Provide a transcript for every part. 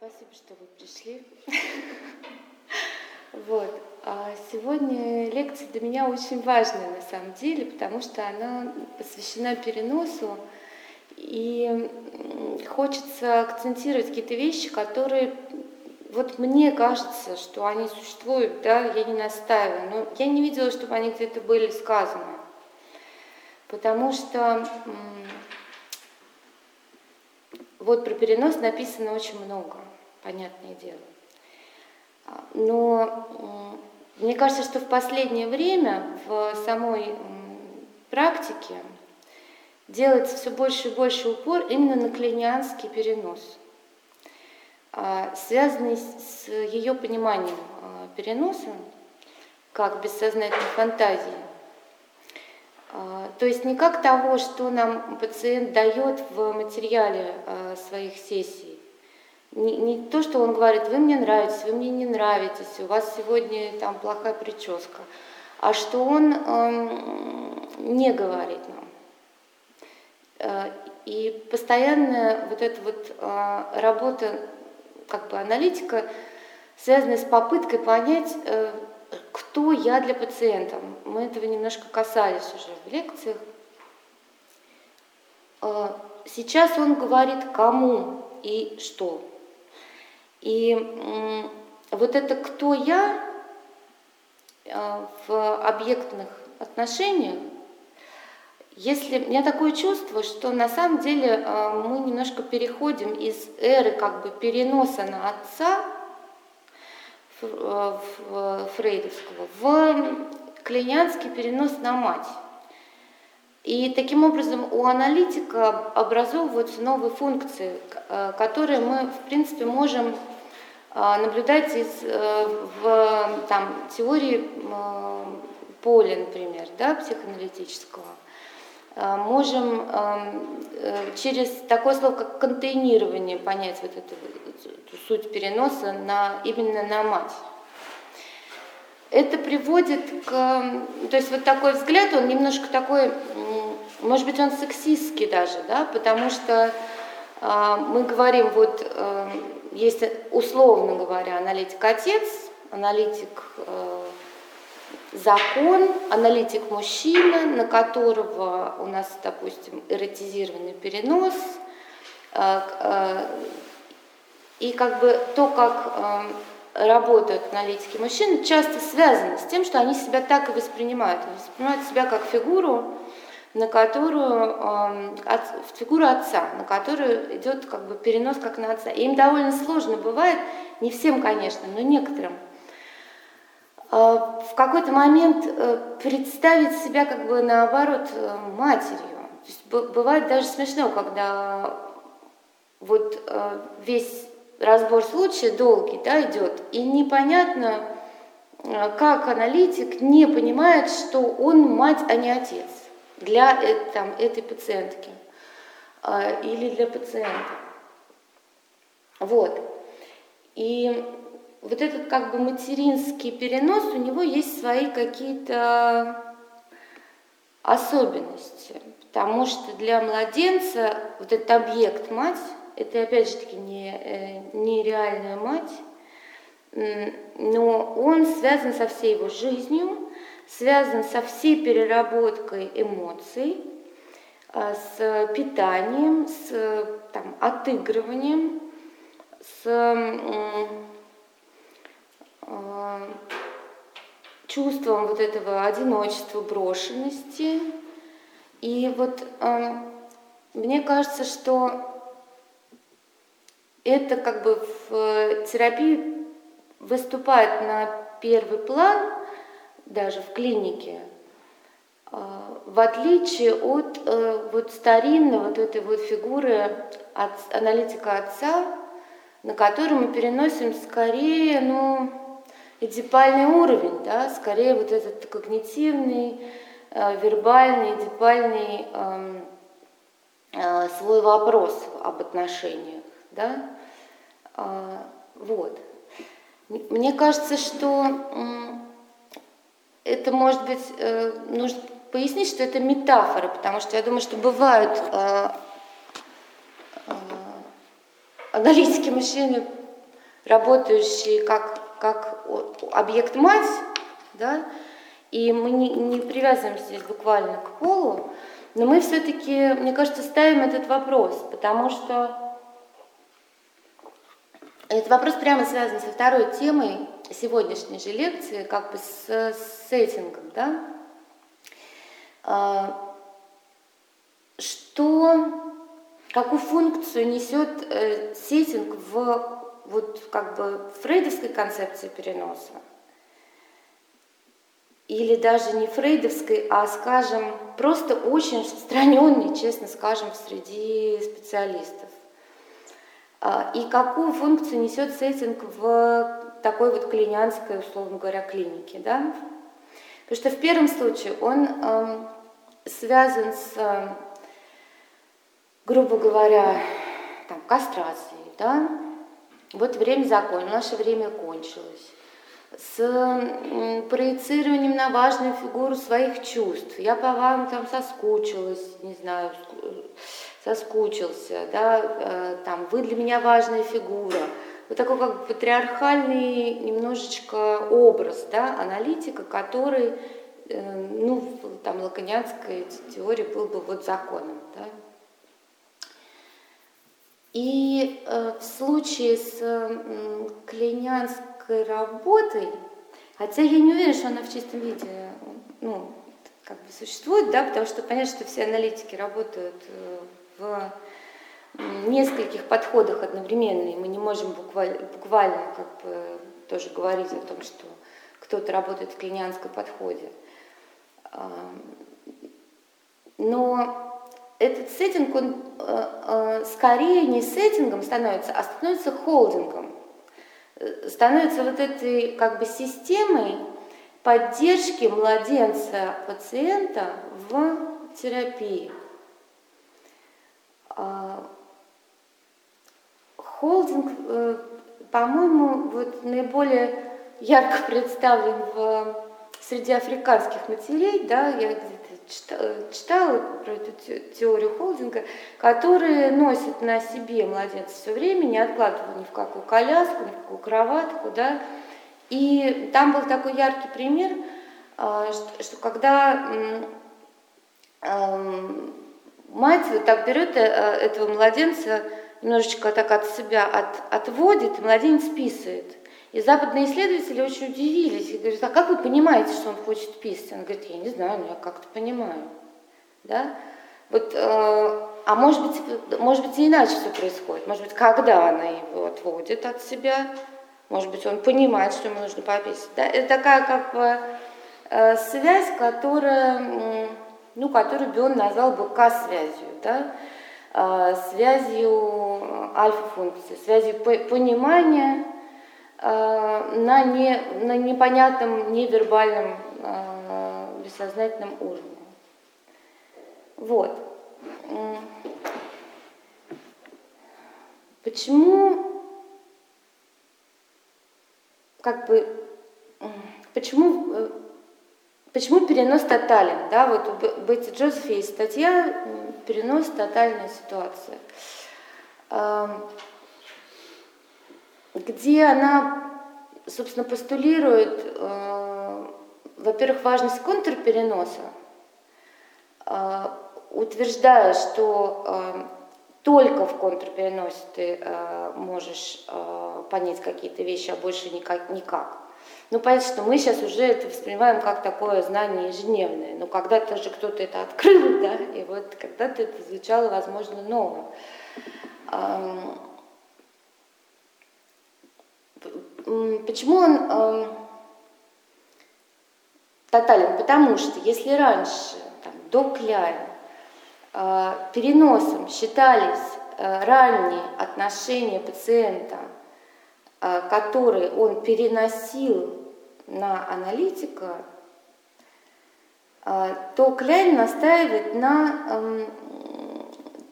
Спасибо, что вы пришли. Вот. А сегодня лекция для меня очень важная на самом деле, потому что она посвящена переносу, и хочется акцентировать какие-то вещи, которые вот мне кажется, что они существуют, да, я не настаиваю, но я не видела, чтобы они где-то были сказаны. Потому что вот про перенос написано очень много понятное дело. А, но мне кажется, что в последнее время в самой практике делается все больше и больше упор именно на клинианский перенос, а, связанный с ее пониманием а, переноса как бессознательной фантазии. То есть не как того, что нам пациент дает в материале своих сессий, не, не то, что он говорит, вы мне нравитесь, вы мне не нравитесь, у вас сегодня там плохая прическа, а что он эм, не говорит нам. Э, и постоянная вот эта вот э, работа, как бы аналитика, связанная с попыткой понять, э, кто я для пациента. Мы этого немножко касались уже в лекциях. Э, сейчас он говорит кому и что. И вот это кто я а, в объектных отношениях, если у меня такое чувство, что на самом деле а, мы немножко переходим из эры как бы переноса на отца а, фрейдовского в клиентский перенос на мать. И таким образом у аналитика образовываются новые функции, которые мы, в принципе, можем наблюдать из, э, в там, теории поля, например, да, психоаналитического, а, можем э, через такое слово, как контейнирование, понять вот эту, эту суть переноса на, именно на мать. Это приводит к... То есть вот такой взгляд, он немножко такой, может быть, он сексистский даже, да, потому что а, мы говорим вот есть, условно говоря, аналитик-отец, аналитик э, закон, аналитик мужчина, на которого у нас, допустим, эротизированный перенос, э, э, и как бы то, как работают аналитики мужчин, часто связано с тем, что они себя так и воспринимают. Они воспринимают себя как фигуру, на которую, от, фигуру отца, на которую идет как бы перенос как на отца. И им довольно сложно бывает, не всем, конечно, но некоторым, а, в какой-то момент э, представить себя как бы наоборот э, матерью. То есть бывает даже смешно, когда вот э, весь разбор случая долгий да, идет, и непонятно, как аналитик не понимает, что он мать, а не отец для там, этой пациентки а, или для пациента. Вот. И вот этот как бы материнский перенос, у него есть свои какие-то особенности, потому что для младенца вот этот объект мать, это опять же таки не, э, не реальная мать, но он связан со всей его жизнью, связан со всей переработкой эмоций, а, с питанием, с там, отыгрыванием, с а, чувством вот этого одиночества, брошенности. И вот а, мне кажется, что это как бы в терапии выступает на первый план, даже в клинике, а, в отличие от э, вот старинной вот этой вот фигуры от, аналитика отца, на которую мы переносим скорее, ну, эдипальный уровень, да, скорее вот этот когнитивный, э, вербальный, эдипальный эм, э, свой вопрос об отношениях, да, а, вот. Мне кажется, что это может быть, э, нужно пояснить, что это метафора, потому что я думаю, что бывают э, э, аналитики мужчины работающий как, как объект мать, да, и мы не, не привязываемся здесь буквально к полу, но мы все-таки, мне кажется, ставим этот вопрос, потому что этот вопрос прямо связан со второй темой сегодняшней же лекции, как бы с, с сеттингом, да? А, что, какую функцию несет э, сеттинг в вот как бы фрейдовской концепции переноса? Или даже не фрейдовской, а, скажем, просто очень распространенной, честно скажем, среди специалистов. А, и какую функцию несет сеттинг в такой вот клинианской, условно говоря, клинике. Да? Потому что в первом случае он э, связан с, э, грубо говоря, там, кастрацией. Да? Вот время закончилось, наше время кончилось с проецированием на важную фигуру своих чувств. Я по вам там соскучилась, не знаю, соскучился, да, э, там, вы для меня важная фигура. Вот такой как патриархальный немножечко образ, да, аналитика, который, э, ну, там, лаконианской теории был бы вот законом, да. И э, в случае с э, клейнианской работой, хотя я не уверена, что она в чистом виде ну, как бы существует, да, потому что понятно, что все аналитики работают э, в нескольких подходах одновременно, и мы не можем буквально, буквально как бы тоже говорить о том, что кто-то работает в клинианском подходе. Но этот сеттинг, он э, э, скорее не сеттингом становится, а становится холдингом. Э, становится вот этой как бы системой поддержки младенца пациента в терапии. Холдинг, э, по-моему, вот наиболее ярко представлен в, среди африканских матерей, да, я где-то читала про эту теорию холдинга, которые носят на себе младенца все время, не откладывая ни в какую коляску, ни в какую кроватку, да, и там был такой яркий пример, что, что когда мать вот так берет э, этого младенца, немножечко так от себя от, отводит, и младенец писает. И западные исследователи очень удивились и говорят, а как вы понимаете, что он хочет писать? Он говорит, я не знаю, но я как-то понимаю. Да? Вот, э, а может быть, может быть, и иначе все происходит. Может быть, когда она его отводит от себя, может быть, он понимает, что ему нужно пописать. Да? Это такая как бы э, связь, которая ну, которую бы он назвал бы К-связью, да, связью альфа-функции, связью понимания а, на, не, на непонятном, невербальном, бессознательном уровне. Вот. Почему, как бы, почему э, Почему перенос тотален? Да, вот у Бетти Джозефа есть статья «Перенос. Тотальная ситуация», где она, собственно, постулирует, э, во-первых, важность контрпереноса, э, утверждая, что э, только в контрпереносе ты можешь понять какие-то вещи, а больше никак. никак. Ну, понятно, что мы сейчас уже это воспринимаем как такое знание ежедневное. Но когда-то же кто-то это открыл, да, и вот когда-то это звучало, возможно, ново. Почему он тотален? Потому что если раньше, там, до Кляйна, переносом считались а, ранние отношения пациента, а, которые он переносил на аналитика, а, то Кляйн настаивает на эм,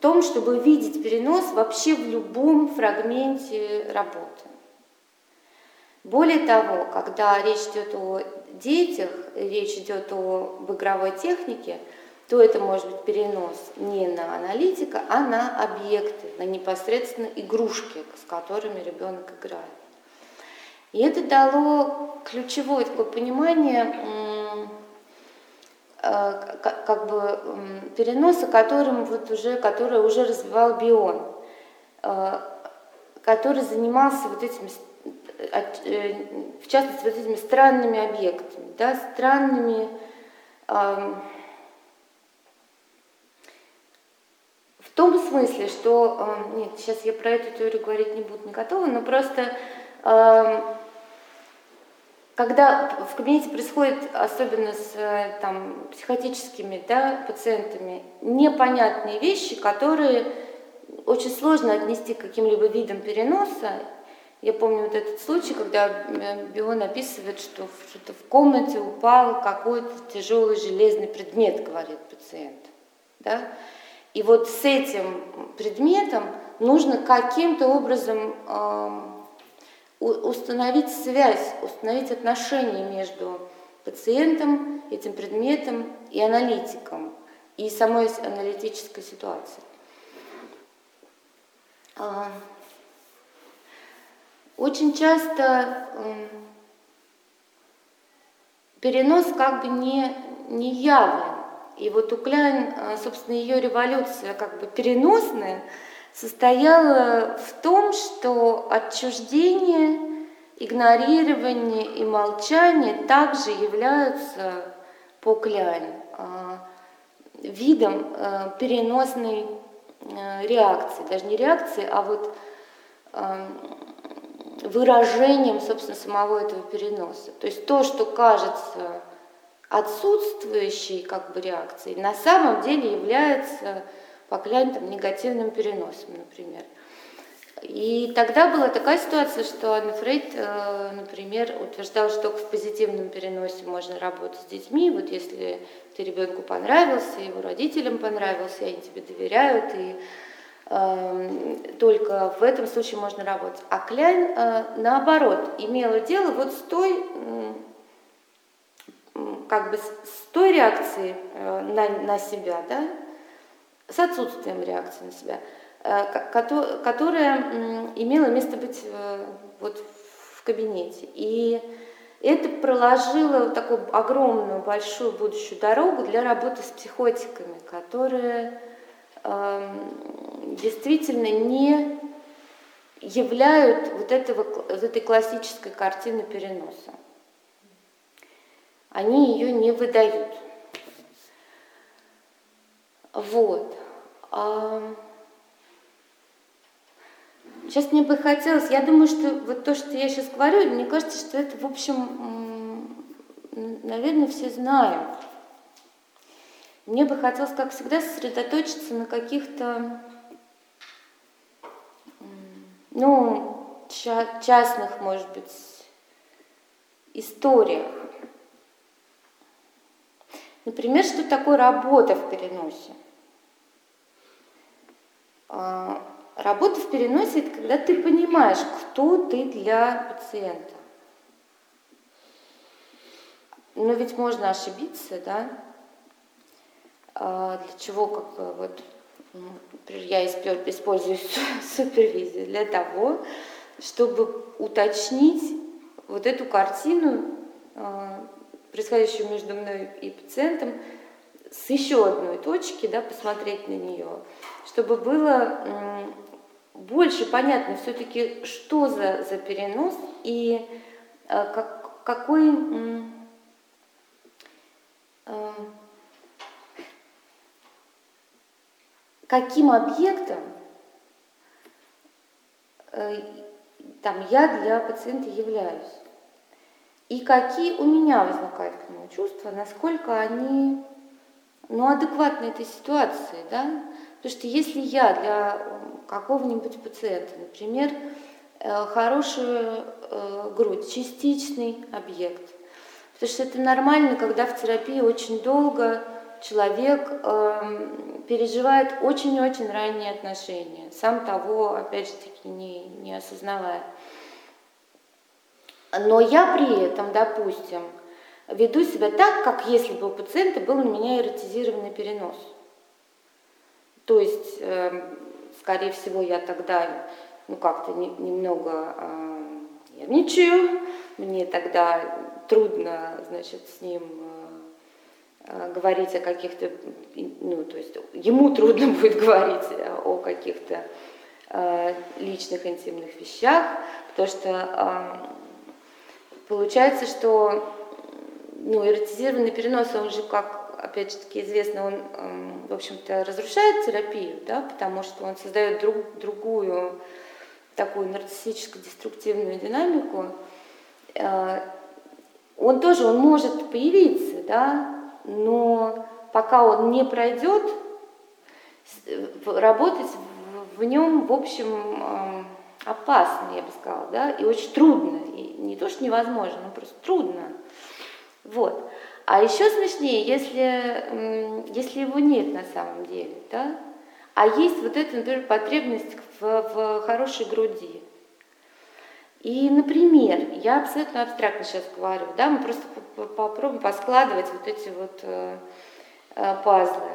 том, чтобы видеть перенос вообще в любом фрагменте работы. Более того, когда речь идет о детях, речь идет об игровой технике, то это может быть перенос не на аналитика, а на объекты, на непосредственно игрушки, с которыми ребенок играет. И это дало ключевое такое понимание э, как бы переноса, которым вот уже, который уже развивал Бион, э, который занимался вот этими, э, в частности, вот этими странными объектами, да, странными в том смысле, что, нет, сейчас я про эту теорию говорить не буду, не готова, но просто когда в кабинете происходит, особенно с там, психотическими да, пациентами, непонятные вещи, которые очень сложно отнести к каким-либо видам переноса. Я помню вот этот случай, когда э, Бион описывает, что что в комнате упал какой-то тяжелый железный предмет, говорит пациент. Да? И вот с этим предметом нужно каким-то образом э, установить связь, установить отношения между пациентом, этим предметом и аналитиком, и самой аналитической ситуацией. А, очень часто перенос как бы не, не явлен. И вот у Кляйн, а, собственно, ее революция как бы переносная – состояла в том, что отчуждение, игнорирование и молчание также являются по Кляйн а, видом а, переносной а, реакции, даже не реакции, а вот выражением, собственно, самого этого переноса. То есть то, что кажется отсутствующей как бы реакцией, на самом деле является по клиентам негативным переносом, например. И тогда была такая ситуация, что Анна Фрейд, э, например, утверждал, что только в позитивном переносе можно работать с детьми. Вот если ты ребенку понравился, его родителям понравился, они тебе доверяют, и э, только в этом случае можно работать. А Кляйн, э, наоборот, имела дело вот с той, как бы с той реакцией э, на, на себя, да, с отсутствием реакции на себя, э, которая имела место быть э, вот в кабинете. И это проложило такую огромную, большую будущую дорогу для работы с психотиками, которые эм, действительно не являют вот, этого, вот этой классической картины переноса. Они ее не выдают. Вот. А... Сейчас мне бы хотелось, я думаю, что вот то, что я сейчас говорю, мне кажется, что это, в общем, наверное, все знают. Мне бы хотелось, как всегда, сосредоточиться на каких-то, ну, частных, может быть, историях. Например, что такое работа в переносе? А, работа в переносе – это когда ты понимаешь, кто ты для пациента. Но ведь можно ошибиться, да? А, для чего, как бы, вот, например, я использую супервизию для того, чтобы уточнить вот эту картину, а, происходящую между мной и пациентом, с еще одной точки, да, посмотреть на нее – чтобы было больше понятно все-таки, что за, за перенос и э, как, какой э, каким объектом э, там, я для пациента являюсь. И какие у меня возникают к нему чувства, насколько они ну, адекватны этой ситуации, да? Потому что если я для какого-нибудь пациента, например, э, хорошую э, грудь, частичный объект, потому что это нормально, когда в терапии очень долго человек эм, переживает очень-очень ранние отношения, сам того, опять же таки, не, не осознавая. Но я при этом, допустим, веду себя так, как если бы у пациента был на меня эротизированный перенос. То есть, э, скорее всего, я тогда ну как-то не, немного э, нервничаю, мне тогда трудно, значит, с ним э, говорить о каких-то, ну, то есть ему трудно будет говорить о каких-то э, личных интимных вещах, потому что э, получается, что ну, эротизированный перенос, он же, как, опять же таки, известно, он, в общем-то, разрушает терапию, да, потому что он создает друг, другую такую нарциссическо-деструктивную динамику, э, он тоже, он может появиться, да, но пока он не пройдет, работать в нем, в общем, э, опасно, я бы сказала, да, и очень трудно, и не то, что невозможно, но просто трудно. Вот. А еще смешнее, если, если его нет на самом деле, да, а есть вот эта, например, потребность в, в хорошей груди. И, например, я абсолютно абстрактно сейчас говорю, да, мы просто попробуем поскладывать вот эти вот э, э, пазлы,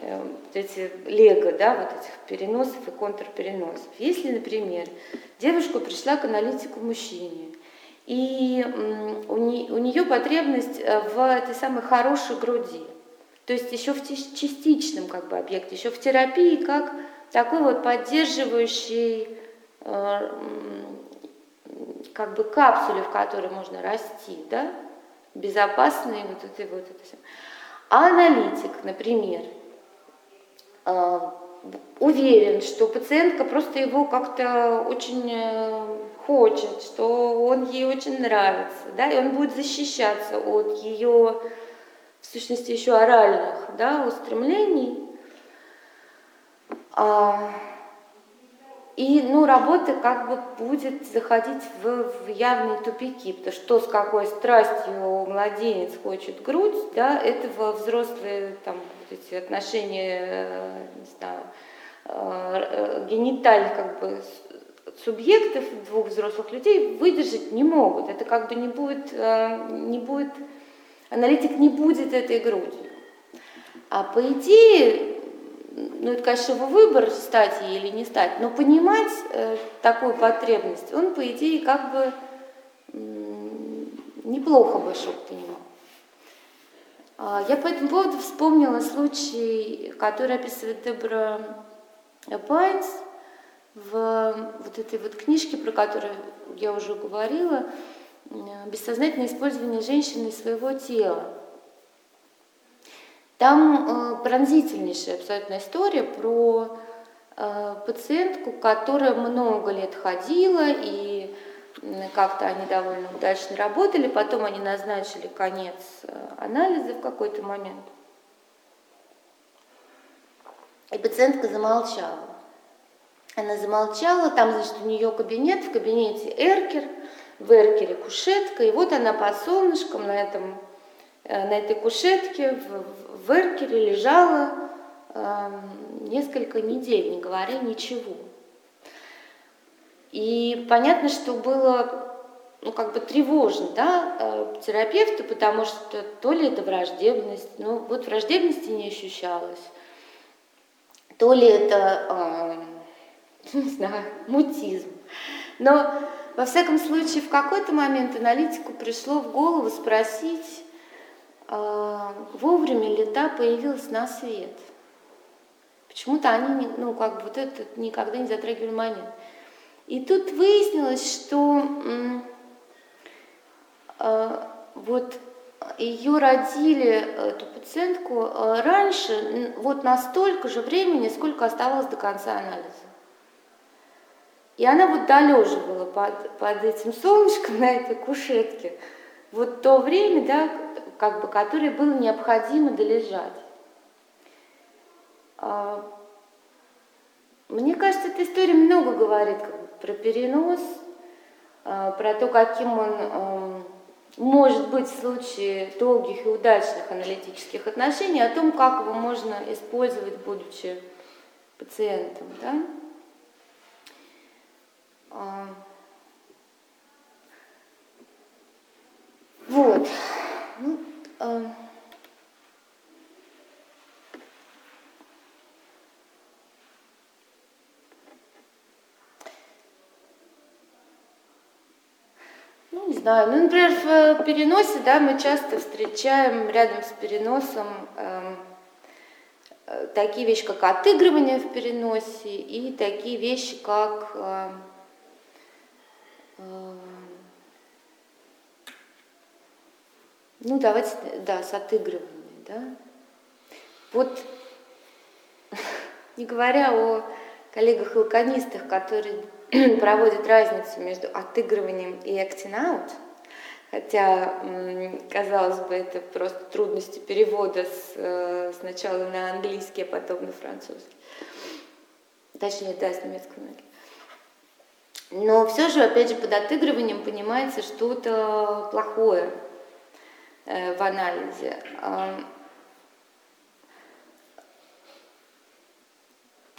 вот эти лего, да, вот этих переносов и контрпереносов. Если, например, девушка пришла к аналитику мужчине, и у, не, у нее потребность э, в этой самой хорошей груди, то есть еще в частичном как бы объекте, еще в терапии, как такой вот поддерживающий э, как бы капсуле, в которой можно расти, да, безопасный вот это вот это. А аналитик, например, э, уверен, что пациентка просто его как-то очень э, хочет, что он ей очень нравится, да, и он будет защищаться от ее в сущности, еще оральных да, устремлений. А, и ну, работа как бы будет заходить в, в явные тупики, потому что с какой страстью младенец хочет грудь, да, этого взрослые там, вот эти отношения, э, не знаю, э, э, генитальных как бы субъектов двух взрослых людей выдержать не могут. Это как бы не будет, не будет аналитик не будет этой грудью. А по идее, ну это, конечно, его выбор, стать ей или не стать, но понимать э, такую потребность, он, по идее, как бы э, неплохо бы, чтобы понимал. А, я по этому поводу вспомнила случай, который описывает Дебра Пайнс в вот этой вот книжке, про которую я уже говорила, бессознательное использование женщины своего тела. Там э, пронзительнейшая абсолютно история про э, пациентку, которая много лет ходила, и как-то они довольно удачно работали, потом они назначили конец э, анализа в какой-то момент. И пациентка замолчала. Она замолчала, там, значит, у нее кабинет, в кабинете эркер – в эркере кушетка, и вот она под солнышком на, этом, на этой кушетке в, в эркере лежала э, несколько недель, не говоря ничего. И понятно, что было ну, как бы тревожно, да, э, терапевту, потому что то ли это враждебность, ну, вот враждебности не ощущалось, то ли это, э, не знаю, мутизм. Но во всяком случае, в какой-то момент аналитику пришло в голову спросить, вовремя ли та появилась на свет. Почему-то они, ну, как бы вот это никогда не затрагивали момент. И тут выяснилось, что э, вот ее родили, эту пациентку, э, раньше, вот настолько же времени, сколько оставалось до конца анализа. И она вот долеживала под, под этим солнышком на этой кушетке вот то время, да, как бы, которое было необходимо долежать. А, мне кажется, эта история много говорит как бы, про перенос, а, про то, каким он а, может быть в случае долгих и удачных аналитических отношений, о том, как его можно использовать, будучи пациентом. Да? Вот. Ну, а, Ну, не знаю. Ну, например, в переносе, да, мы часто встречаем рядом с переносом эм, э, такие вещи, как отыгрывание в переносе и такие вещи, как э, э, ну, давайте, да, с отыгрыванием, да. Вот, не говоря о коллегах-лаконистах, которые проводят разницу между отыгрыванием и acting out, хотя, казалось бы, это просто трудности перевода с, э, сначала на английский, а потом на французский. Точнее, да, с немецкого на Но все же, опять же, под отыгрыванием понимается что-то плохое в анализе.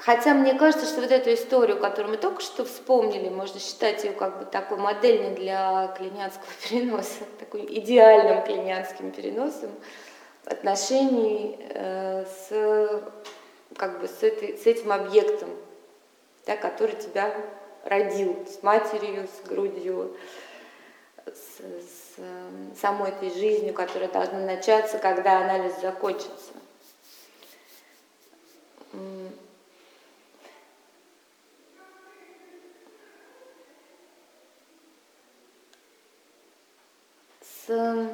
Хотя мне кажется, что вот эту историю, которую мы только что вспомнили, можно считать ее как бы такой модельной для клинианского переноса, такой идеальным клинианским переносом отношений э, с, как бы с, этой, с этим объектом, да, который тебя родил, с матерью, с грудью, с, с э, самой этой жизнью, которая должна начаться, когда анализ закончится. с,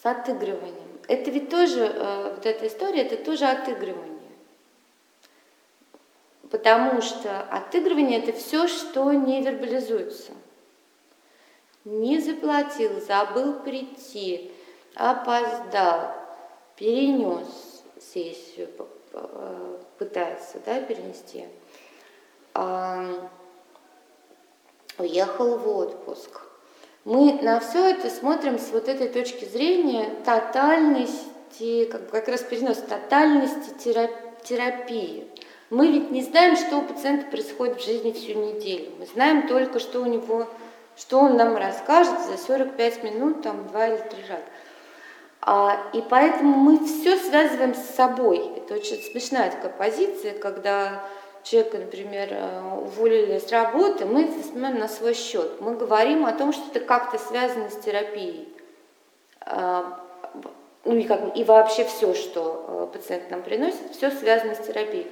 с отыгрыванием. Это ведь тоже, э, вот эта история, это тоже отыгрывание. Потому что отыгрывание это все, что не вербализуется. Не заплатил, забыл прийти, опоздал, перенес сессию, пытается да, перенести уехал в отпуск. Мы на все это смотрим с вот этой точки зрения тотальности, как, как раз перенос тотальности терапии. Мы ведь не знаем, что у пациента происходит в жизни всю неделю. Мы знаем только, что у него, что он нам расскажет за 45 минут, там, два или три шага. А, и поэтому мы все связываем с собой. Это очень смешная такая позиция, когда человека, например, э, уволили с работы, мы это вспоминаем на свой счет. Мы говорим о том, что это как-то связано с терапией. А, ну и, как, и вообще все, что э, пациент нам приносит, все связано с терапией.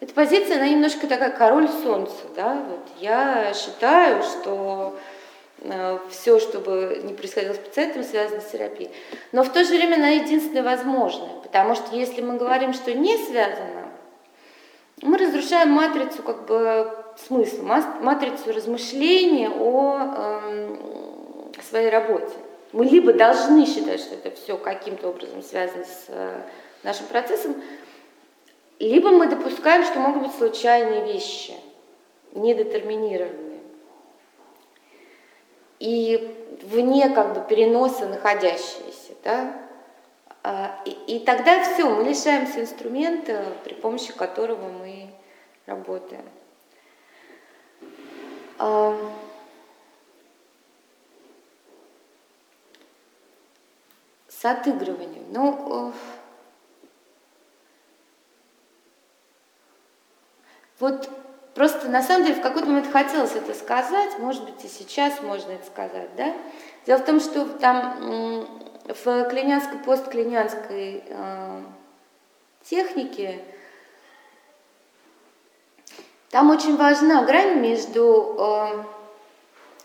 Эта позиция, она немножко такая король солнца. Да? Вот я считаю, что э, все, что бы ни происходило с пациентом, связано с терапией. Но в то же время она единственная возможная, потому что если мы говорим, что не связано, мы разрушаем матрицу как бы смысла, матрицу размышления о э, своей работе. Мы либо должны считать, что это все каким-то образом связано с э, нашим процессом, либо мы допускаем, что могут быть случайные вещи, недетерминированные. И вне как бы переноса находящиеся. Да? А, и, и тогда все, мы лишаемся инструмента, при помощи которого мы работаем. А, с отыгрыванием. Ну, вот просто на самом деле в какой-то момент хотелось это сказать, может быть и сейчас можно это сказать, да? Дело в том, что там в клинянской, постклинянской э, технике там очень важна грань между э,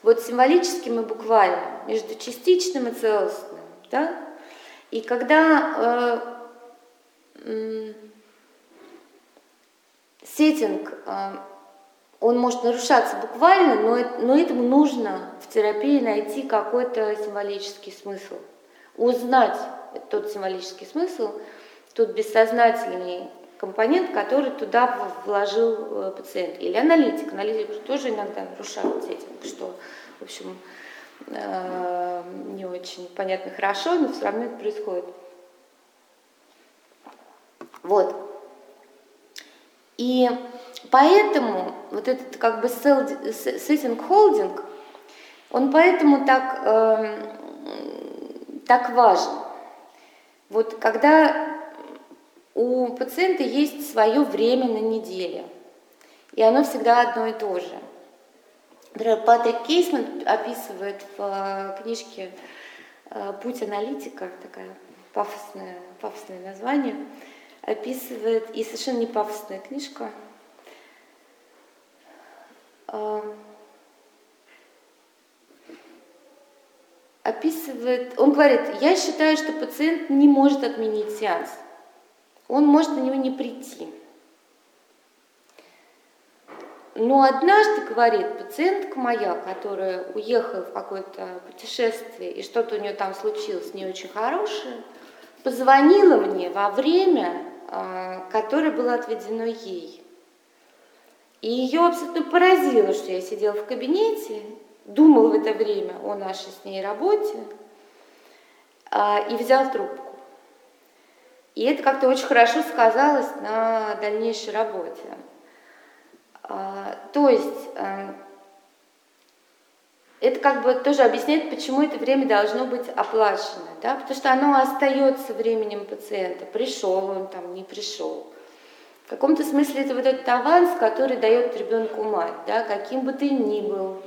вот символическим и буквальным, между частичным и целостным. Да? И когда э, сеттинг, э, он может нарушаться буквально, но, но этому нужно в терапии найти какой-то символический смысл узнать тот символический смысл, тот бессознательный компонент, который туда вложил э, пациент. Или аналитик. Аналитик тоже иногда нарушает сеттинг, что, в общем, э, не очень понятно хорошо, но все равно это происходит. Вот. И поэтому вот этот как бы сеттинг холдинг, он поэтому так эм, так важен. Вот когда у пациента есть свое время на неделе, и оно всегда одно и то же. Патрик Кейсман описывает в э, книжке э, «Путь аналитика», такая пафосное, пафосное название, описывает, и совершенно не пафосная книжка, э, описывает, он говорит, я считаю, что пациент не может отменить сеанс, он может на него не прийти. Но однажды, говорит пациентка моя, которая уехала в какое-то путешествие, и что-то у нее там случилось не очень хорошее, позвонила мне во время, а, которое было отведено ей. И ее абсолютно поразило, что я сидела в кабинете, думал в это время о нашей с ней работе а, и взял трубку. И это как-то очень хорошо сказалось на дальнейшей работе. А, то есть эм, это как бы тоже объясняет, почему это время должно быть оплачено, да? потому что оно остается временем пациента, пришел он там, не пришел. В каком-то смысле это вот этот аванс, который дает ребенку мать, да? каким бы ты ни был,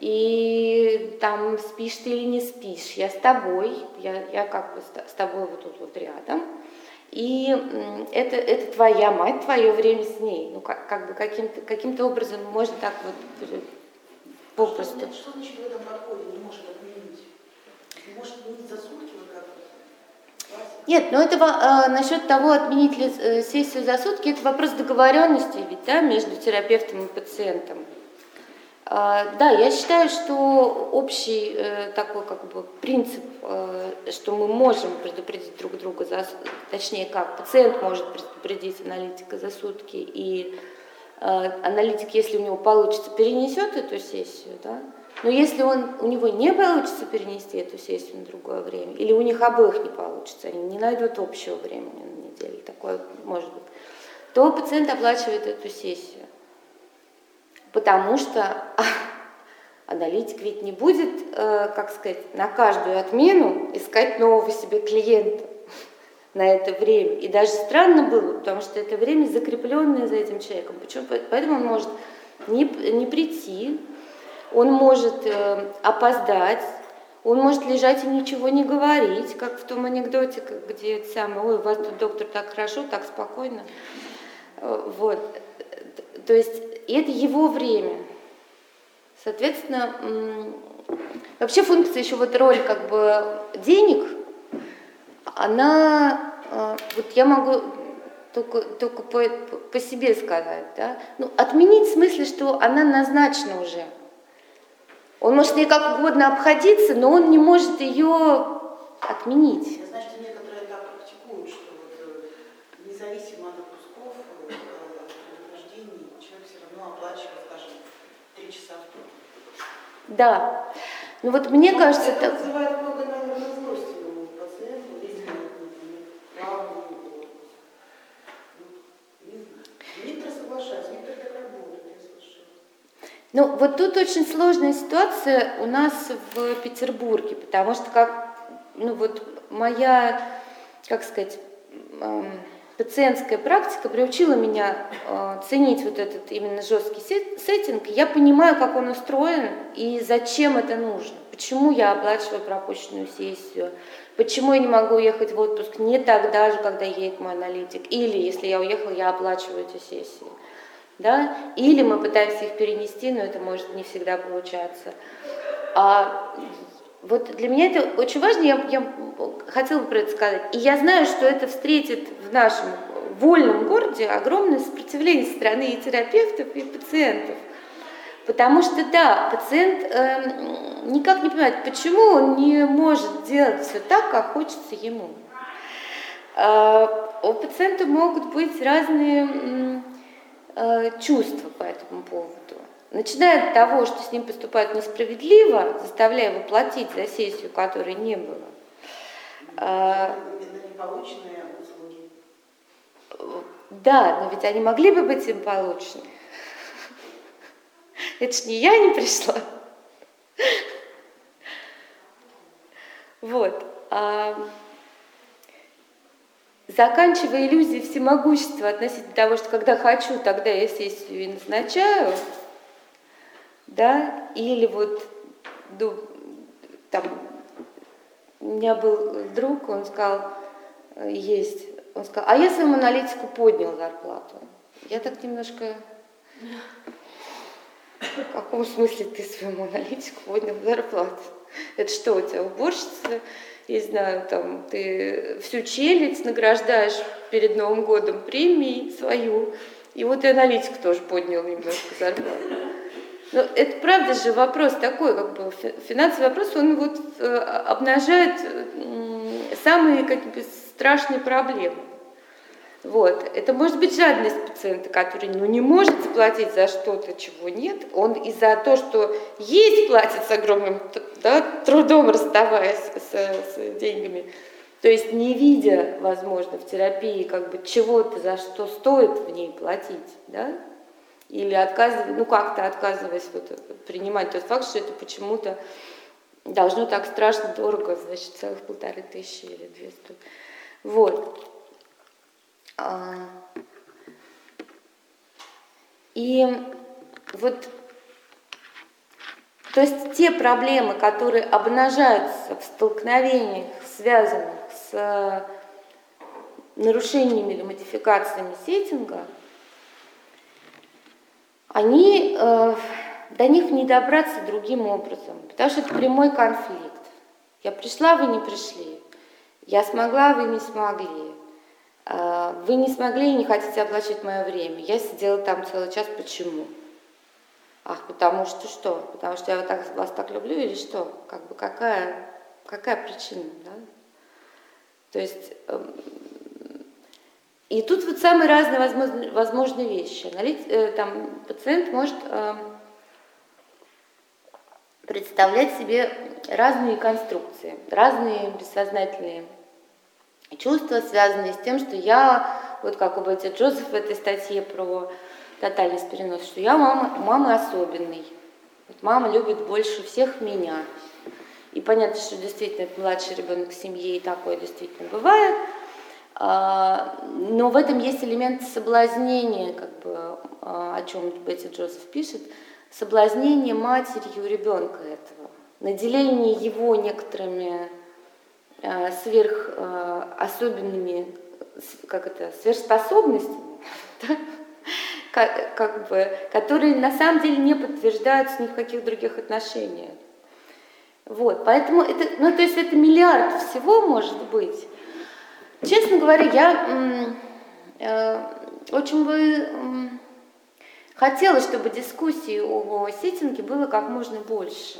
и там спишь ты или не спишь, я с тобой, я, я как бы с тобой вот тут вот рядом, и это, это твоя мать, твое время с ней. Ну, как, как бы каким-то каким образом можно так вот попросту. Что, что значит в этом подходе не может отменить? Не может отменить за сутки вот как нет, но это э, насчет того, отменить ли э, сессию за сутки, это вопрос договоренности ведь, да, между терапевтом и пациентом. А, да, я считаю, что общий э, такой как бы принцип, э, что мы можем предупредить друг друга, за, точнее как, пациент может предупредить аналитика за сутки, и э, аналитик, если у него получится, перенесет эту сессию, да, но если он, у него не получится перенести эту сессию на другое время, или у них обоих не получится, они не найдут общего времени на неделю, такое может быть, то пациент оплачивает эту сессию. Потому что аналитик ведь не будет, э, как сказать, на каждую отмену искать нового себе клиента на это время. И даже странно было, потому что это время закрепленное за этим человеком. Почему? Поэтому он может не, не прийти, он может э, опоздать, он может лежать и ничего не говорить, как в том анекдоте, где самое, ой, у вас тут доктор так хорошо, так спокойно. Э, вот. То есть это его время. Соответственно, вообще функция еще вот роль как бы денег, она, э, вот я могу только, только по, по себе сказать, да, ну, отменить в смысле, что она назначена уже. Он может ей как угодно обходиться, но он не может ее отменить. Я знаю, что некоторые так практикуют, что вот э, независимо от отпусков, э, предупреждений, человек все равно оплачивает, скажем, три часа в день. Да. Ну вот мне Но кажется, это так... вызывает много, наверное, злости у пациента, если правду. Некоторые соглашаются, некоторые так работают, я слышала. Ну, вот тут очень сложная ситуация у нас в Петербурге, потому что как, ну вот моя, как сказать, эм, пациентская практика приучила меня э, ценить вот этот именно жесткий сеттинг. Я понимаю, как он устроен и зачем это нужно. Почему я оплачиваю пропущенную сессию, почему я не могу уехать в отпуск не тогда же, когда едет мой аналитик, или если я уехала, я оплачиваю эти сессии. Да? Или мы пытаемся их перенести, но это может не всегда получаться. А вот для меня это очень важно, я, я хотела бы про это сказать. И я знаю, что это встретит в нашем вольном городе огромное сопротивление со стороны и терапевтов, и пациентов. Потому что, да, пациент э, никак не понимает, почему он не может делать все так, как хочется ему. Э, у пациента могут быть разные чувства по этому поводу. Начиная от того, что с ним поступают несправедливо, заставляя его платить за сессию, которой не было. Это услуги. Да, но ведь они могли бы быть им получены. Это ж не я не пришла. Вот. А, заканчивая иллюзией всемогущества относительно того, что когда хочу, тогда я сессию и назначаю, да, или вот ну, там у меня был друг, он сказал, есть, он сказал, а я своему аналитику поднял зарплату. Я так немножко, в каком смысле ты своему аналитику поднял зарплату? Это что, у тебя уборщица, не знаю, там, ты всю челядь награждаешь перед Новым годом премией свою, и вот и аналитик тоже поднял немножко зарплату. Но это правда же вопрос такой, как бы финансовый вопрос, он вот э, обнажает самые как бы, страшные проблемы. Вот. Это может быть жадность пациента, который ну, не может заплатить за что-то, чего нет. Он из-за того, что есть, платит с огромным да, трудом, расставаясь с, с деньгами. То есть не видя, возможно, в терапии как бы чего-то, за что стоит в ней платить, да, или отказываясь, ну как-то отказываясь вот, принимать тот факт, что это почему-то должно так страшно дорого, значит, целых полторы тысячи или две стоить. Вот. А, и вот, то есть те проблемы, которые обнажаются в столкновениях, связанных с нарушениями или модификациями сеттинга, они, э, до них не добраться другим образом, потому что это прямой конфликт. Я пришла, вы не пришли. Я смогла, вы не смогли. Э, вы не смогли и не хотите оплачивать мое время. Я сидела там целый час. Почему? Ах, потому что что? Потому что я вот так, вас так люблю или что? Как бы какая, какая причина? Да? То есть эм, и тут вот самые разные возможные, возможные вещи. Э, там, пациент может э, представлять себе разные конструкции, разные бессознательные чувства, связанные с тем, что я, вот как у Бетти Джозеф в этой статье про тотальный перенос, что я мама, мама особенный. Вот мама любит больше всех меня. И понятно, что действительно это младший ребенок в семье, и такое действительно бывает – а, но в этом есть элемент соблазнения, как бы, а, о чем Бетти Джозеф пишет, соблазнение матерью ребенка этого, наделение его некоторыми сверх особенными, как это, сверхспособностями, как, бы, которые на самом деле не подтверждаются ни в каких других отношениях. Вот, поэтому это, ну то есть это миллиард всего может быть. Честно говоря, я э, очень бы хотела, чтобы дискуссии о сеттинге было как можно больше.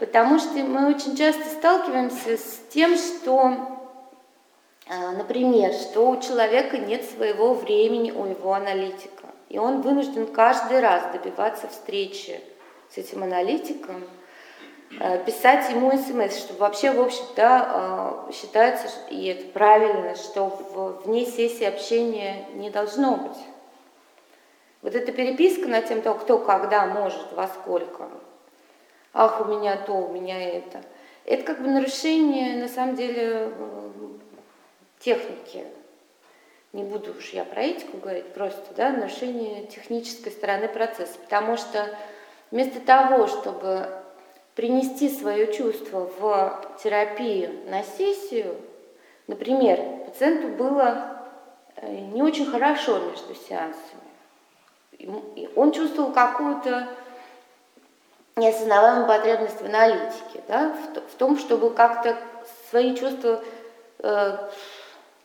Потому что мы очень часто сталкиваемся с тем, что, э, например, что у человека нет своего времени у его аналитика. И он вынужден каждый раз добиваться встречи с этим аналитиком – Э, писать ему смс, что вообще, в общем-то, э, считается, и это правильно, что вне сессии общения не должно быть. Вот эта переписка на тем, кто когда может, во сколько. Ах, у меня то, у меня это. Это как бы нарушение, на самом деле, техники. Не буду уж я про этику говорить, просто да, нарушение технической стороны процесса. Потому что вместо того, чтобы принести свое чувство в терапию на сессию, например, пациенту было э, не очень хорошо между сеансами. Он чувствовал какую-то неосознаваемую потребность в аналитике, да, в, том, чтобы как-то свои чувства, э,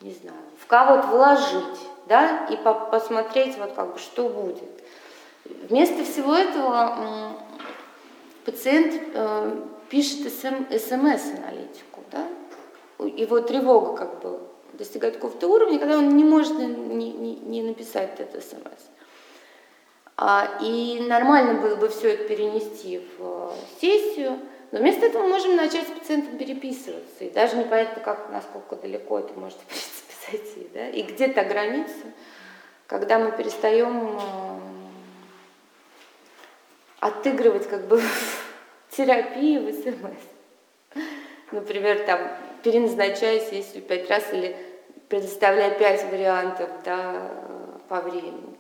не знаю, в кого-то вложить, да, и по посмотреть, вот как бы, что будет. Вместо всего этого пациент э, пишет смс-аналитику, да? его тревога как бы достигает какого-то уровня, когда он не может не, не, не написать этот смс. А, и нормально было бы все это перенести в сессию, но вместо этого мы можем начать с пациентом переписываться, и даже непонятно, как, насколько далеко это может в принципе зайти, да? и где то граница, когда мы перестаем э, отыгрывать как бы терапию в СМС. Например, там, переназначая сессию пять раз или предоставляя пять вариантов да, по времени.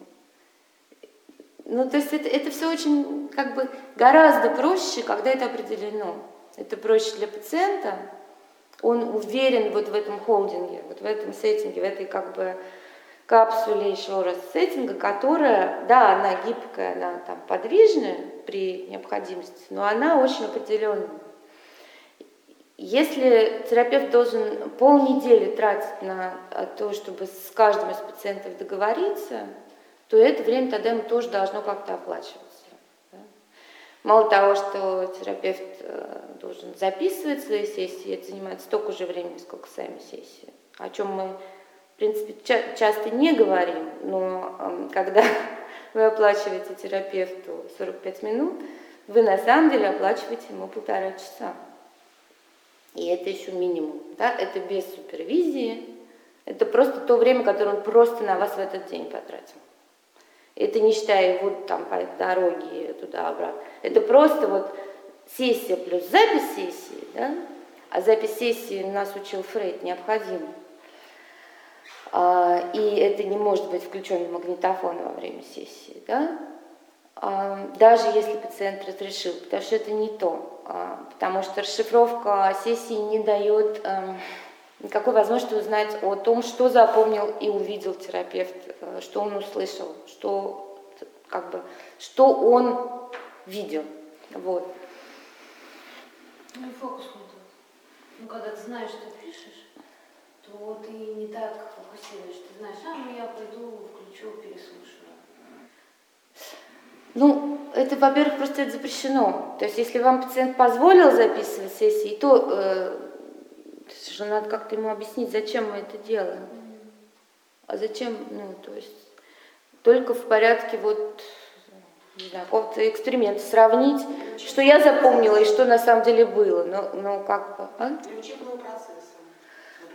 Ну, то есть это, это все очень, как бы, гораздо проще, когда это определено. Это проще для пациента, он уверен вот в этом холдинге, вот в этом сеттинге, в этой, как бы, капсуле еще раз сеттинга, которая, да, она гибкая, она там подвижная при необходимости, но она очень определенная. Если терапевт должен полнедели тратить на то, чтобы с каждым из пациентов договориться, то это время тогда ему тоже должно как-то оплачиваться. Да? Мало того, что терапевт э, должен записывать свои сессии, это занимает столько же времени, сколько сами сессии, о чем мы, в принципе, ча- часто не говорим, но э, когда вы оплачиваете терапевту 45 минут, вы на самом деле оплачиваете ему полтора часа. И это еще минимум. Да? Это без супервизии. Это просто то время, которое он просто на вас в этот день потратил. Это не считая его там по дороге туда-обратно. Это просто вот сессия плюс запись сессии, да? А запись сессии нас учил Фрейд необходима. А, и это не может быть включен в магнитофон во время сессии, да? А, даже если пациент разрешил, потому что это не то, а, потому что расшифровка сессии не дает эм, никакой возможности узнать о том, что запомнил и увидел терапевт, э, что он услышал, что, как бы, что он видел. Вот. Ну и фокус не тот. Ну, когда ты знаешь, что пишешь, то ты не так фокусируешь. Ты знаешь, а, ну я пойду, включу, переслушаю. Ну, это, во-первых, просто это запрещено. То есть, если вам пациент позволил записывать сессии, то э, что надо как-то ему объяснить, зачем мы это делаем. А зачем, ну, то есть, только в порядке вот, не знаю, какого-то эксперимента сравнить, что я запомнила и что на самом деле было. Ну, ну как бы, а? Учебного процесса.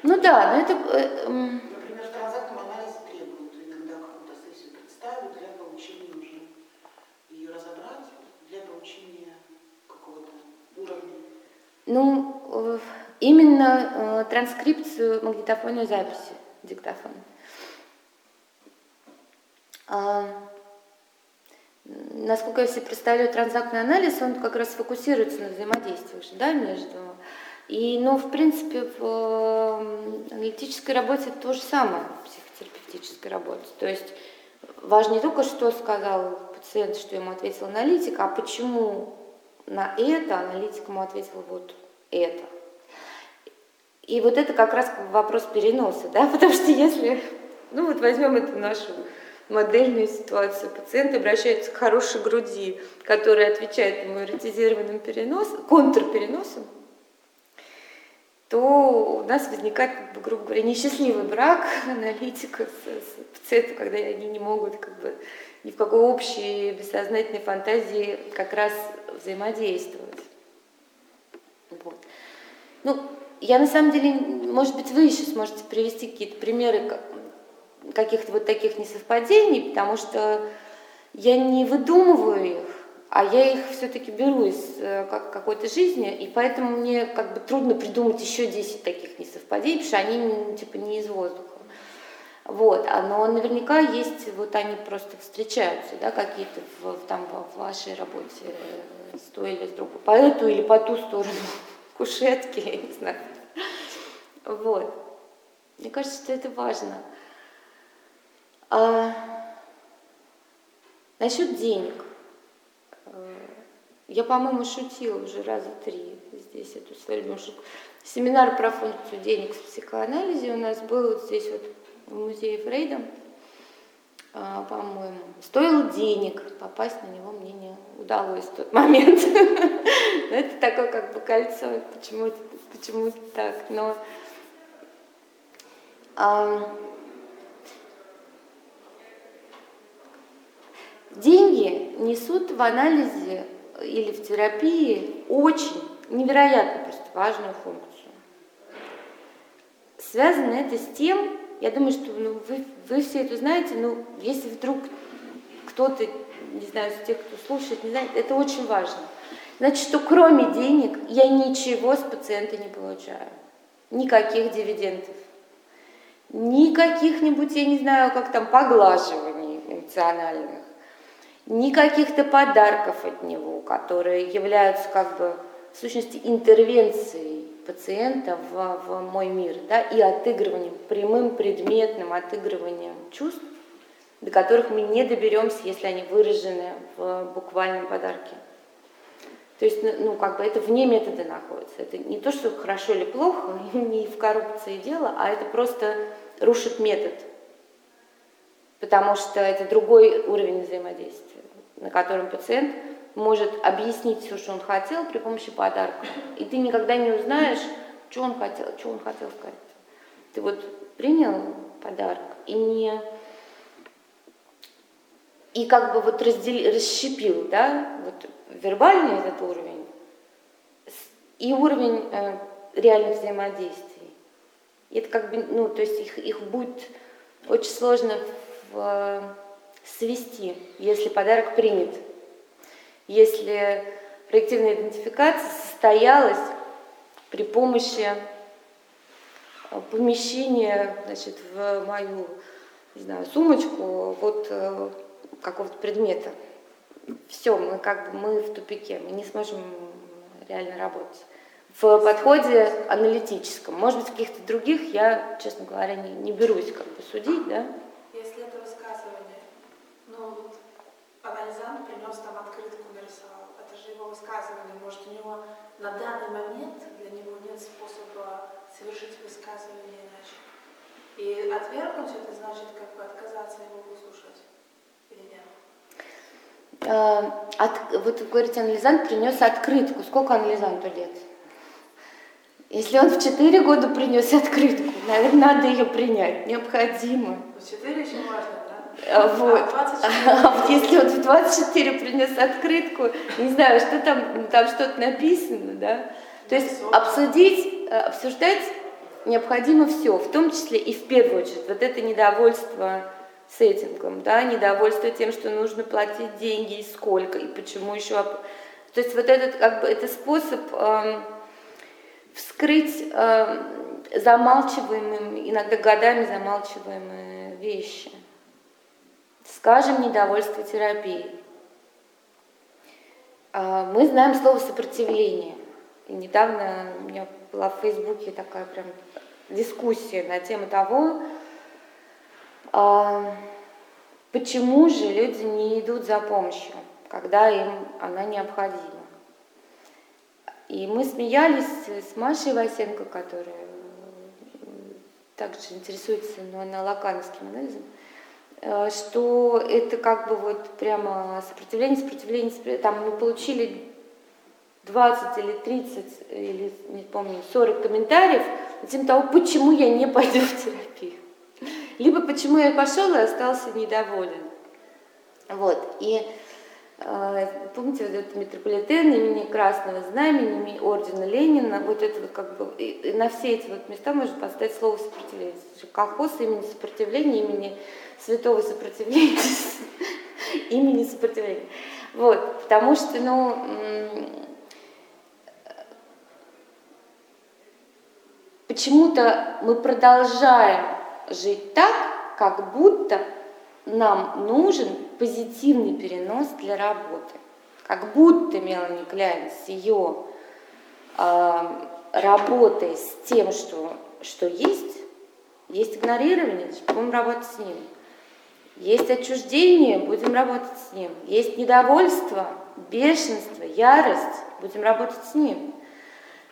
Ну да, но это... э, м, Например, в транзактном анализе требуют иногда какую-то сессию представить для получения уже ее разобрать, для получения какого-то уровня. Ну, э, именно э, транскрипцию магнитофонной записи диктофона. А, насколько я себе представляю, транзактный анализ, он как раз фокусируется на взаимодействиях, да, между... И, ну, в принципе, в аналитической работе то же самое, в психотерапевтической работе. То есть важно не только, что сказал пациент, что ему ответил аналитик, а почему на это аналитик ему ответил вот это. И вот это как раз вопрос переноса, да, потому что если, ну вот возьмем эту нашу модельную ситуацию, пациент обращается к хорошей груди, которая отвечает ему эротизированным переносом, контрпереносом, то у нас возникает, как бы, грубо говоря, несчастливый брак аналитика с, с пациентом, когда они не могут как бы ни в какой общей бессознательной фантазии как раз взаимодействовать. Вот. Ну, я на самом деле, может быть, вы еще сможете привести какие-то примеры ка- каких-то вот таких несовпадений, потому что я не выдумываю их, а я их все-таки беру из э, как- какой-то жизни, и поэтому мне как бы трудно придумать еще 10 таких несовпадений, потому что они ну, типа не из воздуха. Вот, а, но наверняка есть, вот они просто встречаются, да, какие-то в, там в вашей работе с той или с другой, по эту или по ту сторону кушетки, я не знаю. Вот. Мне кажется, что это важно. А, насчет денег. Э, Я, по-моему, шутила уже раза три здесь эту свою шутку. Семинар про функцию денег в психоанализе у нас был вот здесь вот в музее Фрейда, по-моему. Стоило денег, попасть на него мне не удалось в тот момент. Но Это такое как бы кольцо, почему, почему так. Но а, деньги несут в анализе или в терапии очень невероятно просто важную функцию. Связано это с тем, я думаю, что ну, вы, вы все это знаете, но если вдруг кто-то, не знаю, из тех, кто слушает, не знает, это очень важно. Значит, что кроме денег я ничего с пациента не получаю. Никаких дивидендов. Никаких-нибудь, я не знаю, как там, поглаживаний эмоциональных. ни каких-то подарков от него, которые являются как бы в сущности интервенцией пациента в, в мой мир, да, и отыгрыванием, прямым предметным отыгрыванием чувств, до которых мы не доберемся, если они выражены в буквальном подарке. То есть, ну, ну, как бы это вне метода находится. Это не то, что хорошо или плохо, не в коррупции дело, а это просто рушит метод. Потому что это другой уровень взаимодействия, на котором пациент может объяснить все, что он хотел при помощи подарка. И ты никогда не узнаешь, что он хотел, что он хотел сказать. Ты вот принял подарок и не и как бы вот раздел, расщепил, да, вот вербальный этот уровень и уровень э, реальных взаимодействий. И это как бы, ну, то есть их, их будет очень сложно в, э, свести, если подарок принят. Если проективная идентификация состоялась при помощи э, помещения значит, в мою не знаю, сумочку вот э, какого-то предмета. Все, мы как бы мы в тупике, мы не сможем реально работать. В подходе аналитическом, может быть, в каких-то других я, честно говоря, не, не берусь как бы судить, да? Если это высказывание, ну вот анализант принес там открытку, нарисовал, это же его высказывание, может у него на данный момент для него нет способа совершить высказывание иначе. И отвергнуть это значит как бы отказаться его выслушать. Э, от, вот вы говорите, анализант принес открытку. Сколько анализанту лет? Если он в 4 года принес открытку, наверное, надо ее принять, необходимо. В 4 еще? А, вот. А, а если он в 24 принес открытку, не знаю, что там, там что-то написано, да? То есть обсудить, э, обсуждать необходимо все, в том числе и в первую очередь вот это недовольство сеттингом, да, недовольство тем, что нужно платить деньги и сколько, и почему еще... То есть вот этот, как бы, это способ э, вскрыть э, замалчиваемые, иногда годами замалчиваемые вещи. Скажем, недовольство терапией. Э, мы знаем слово сопротивление. И недавно у меня была в Фейсбуке такая прям дискуссия на тему того, а, почему же люди не идут за помощью, когда им она необходима? И мы смеялись с Машей Васенко, которая также интересуется но она лакановским анализом, что это как бы вот прямо сопротивление, сопротивление, сопротивление. там мы получили 20 или 30, или не помню, 40 комментариев на тему того, почему я не пойду в терапию либо почему я пошел и остался недоволен. Вот, и э, помните, вот этот метрополитен имени Красного Знамени, ордена Ленина, вот это вот как бы, и на все эти вот места можно поставить слово сопротивление. Колхоз имени сопротивления, имени святого сопротивления, имени сопротивления. Вот, потому что, ну, почему-то мы продолжаем жить так, как будто нам нужен позитивный перенос для работы. Как будто Мелани Кляйн с ее э, работой с тем, что, что есть, есть игнорирование, будем работать с ним. Есть отчуждение, будем работать с ним. Есть недовольство, бешенство, ярость, будем работать с ним.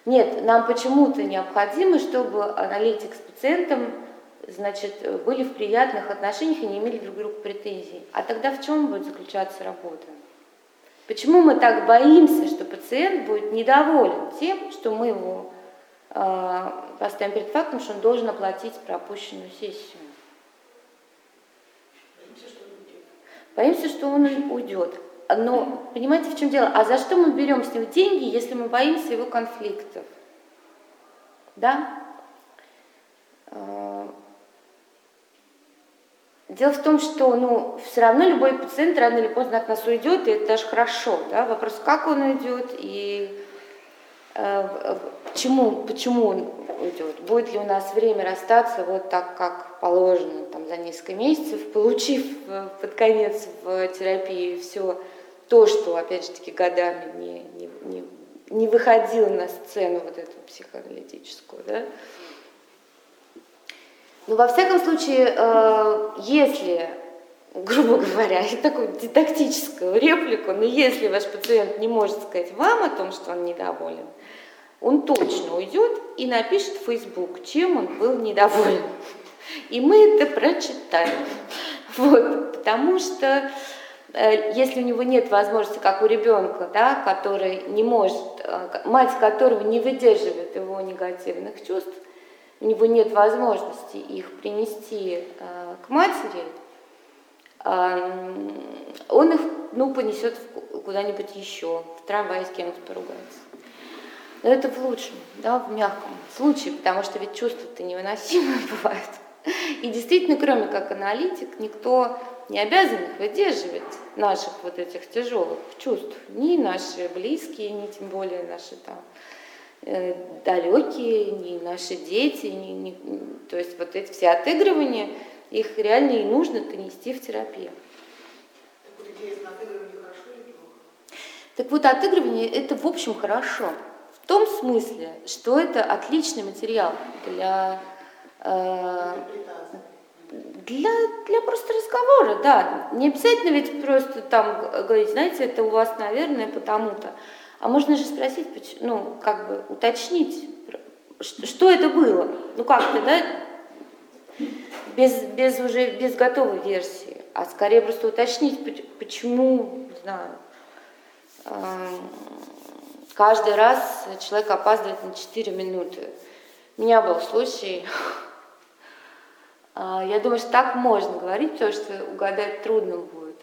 Нет, нам почему-то необходимо, чтобы аналитик с пациентом значит, были в приятных отношениях и не имели друг к другу претензий. А тогда в чем будет заключаться работа? Почему мы так боимся, что пациент будет недоволен тем, что мы его э, поставим перед фактом, что он должен оплатить пропущенную сессию? Боимся, что он уйдет. Но понимаете, в чем дело? А за что мы берем с него деньги, если мы боимся его конфликтов? Да? Дело в том, что ну, все равно любой пациент рано или поздно от нас уйдет, и это даже хорошо. Да? Вопрос, как он уйдет, и э, почему, почему он уйдет? Будет ли у нас время расстаться вот так, как положено, там, за несколько месяцев, получив э, под конец в терапии все то, что, опять же таки, годами не, не, не, не выходило на сцену вот эту психоаналитическую, да? Но во всяком случае, э, если, грубо говоря, такую дидактическую реплику, но если ваш пациент не может сказать вам о том, что он недоволен, он точно уйдет и напишет в Facebook, чем он был недоволен. И мы это прочитаем. Вот, потому что э, если у него нет возможности, как у ребенка, да, который не может, э, мать которого не выдерживает его негативных чувств, у него нет возможности их принести э, к матери, э, он их ну, понесет куда-нибудь еще, в трамвае с кем-то поругается. Но это в лучшем, да, в мягком случае, потому что ведь чувства-то невыносимые бывают. И действительно, кроме как аналитик, никто не обязан их выдерживать, наших вот этих тяжелых чувств. Ни наши близкие, ни тем более наши там далекие, ни наши дети, ни, ни, то есть вот эти все отыгрывания, их реально и нужно-то нести в терапию. Так вот, интересно, отыгрывание хорошо или плохо? Так вот, отыгрывание это в общем хорошо. В том смысле, что это отличный материал для, э, для, для просто разговора, да. Не обязательно ведь просто там говорить, знаете, это у вас, наверное, потому-то. А можно же спросить, ну, как бы уточнить, что это было? Ну, как-то, да? Без, без уже, без готовой версии, а скорее просто уточнить, почему, не знаю, эм, каждый раз человек опаздывает на 4 минуты. У меня был случай, а, я думаю, что так можно говорить, потому что угадать трудно будет.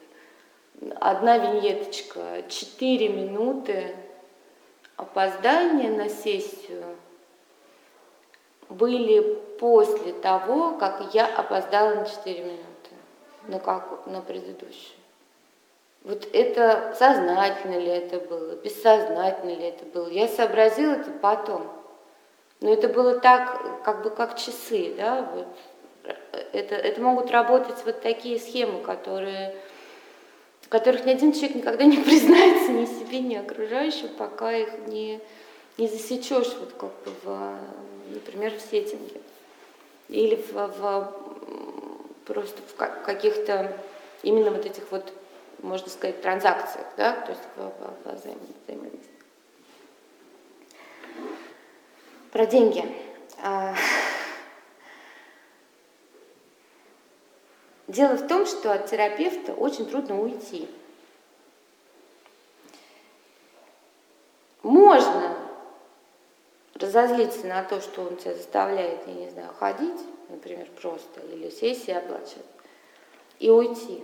Одна виньеточка, 4 минуты, опоздания на сессию были после того, как я опоздала на 4 минуты, на, как, на предыдущую. Вот это сознательно ли это было, бессознательно ли это было. Я сообразила это потом. Но это было так, как бы как часы, да, вот. Это, это могут работать вот такие схемы, которые в которых ни один человек никогда не признается ни себе, ни окружающим, пока их не, не засечешь, вот как бы в, например, в сеттинге. Или в, в просто в каких-то именно вот этих вот, можно сказать, транзакциях, да, то есть в, в, в взаимодействии. Про деньги. Дело в том, что от терапевта очень трудно уйти. Можно разозлиться на то, что он тебя заставляет, я не знаю, ходить, например, просто, или сессии оплачивать, и уйти.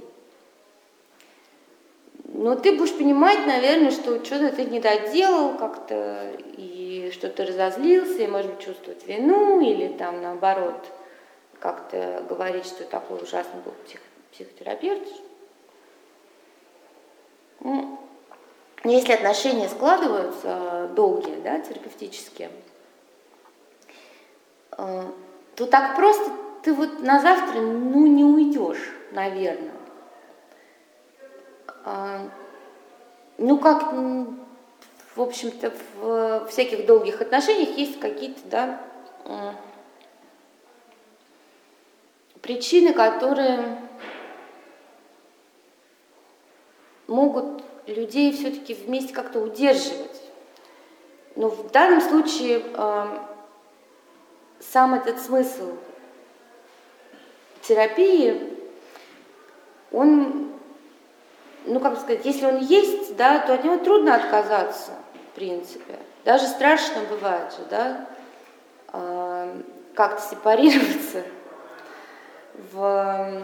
Но ты будешь понимать, наверное, что что-то ты не доделал как-то, и что ты разозлился, и, может быть, чувствовать вину, или там, наоборот, как-то говорить, что такой ужасный был псих, психотерапевт. Ну, если отношения складываются долгие, да, терапевтические, э, то так просто ты вот на завтра ну, не уйдешь, наверное. А, ну, как, в общем-то, в всяких долгих отношениях есть какие-то, да, причины, которые могут людей все-таки вместе как-то удерживать. Но в данном случае э, сам этот смысл терапии, он, ну как сказать, если он есть, да, то от него трудно отказаться, в принципе. Даже страшно бывает же, да, э, как-то сепарироваться в,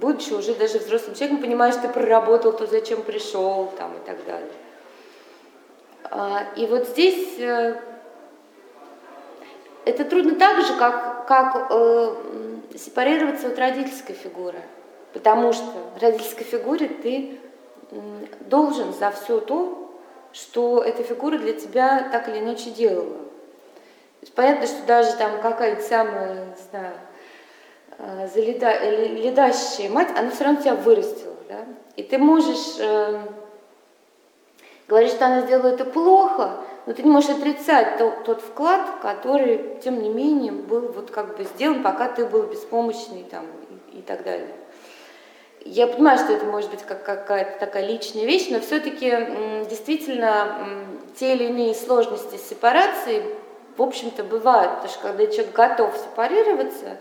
будучи уже даже взрослым человеком, понимаешь, ты проработал то, зачем пришел, там, и так далее. А, и вот здесь э, это трудно так же, как, как э, сепарироваться от родительской фигуры. Потому что в родительской фигуре ты должен за все то, что эта фигура для тебя так или иначе делала. Понятно, что даже там какая-то самая, не знаю, ледащая мать, она все равно тебя вырастила. Да? И ты можешь э, говорить, что она сделала это плохо, но ты не можешь отрицать тот, тот вклад, который, тем не менее, был вот как бы сделан, пока ты был беспомощный там, и, и так далее. Я понимаю, что это может быть как какая-то такая личная вещь, но все-таки действительно те или иные сложности с сепарацией, в общем-то, бывают, потому что когда человек готов сепарироваться,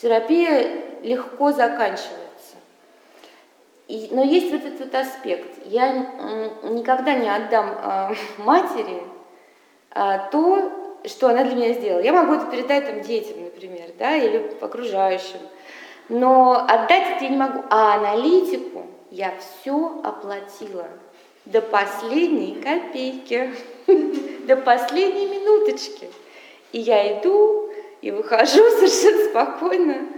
терапия легко заканчивается. И, но есть вот этот вот аспект. Я никогда не отдам э, матери э, то, что она для меня сделала. Я могу это передать там детям, например, да, или окружающим. Но отдать это я не могу. А аналитику я все оплатила до последней копейки, до последней минуточки. И я иду и выхожу совершенно спокойно,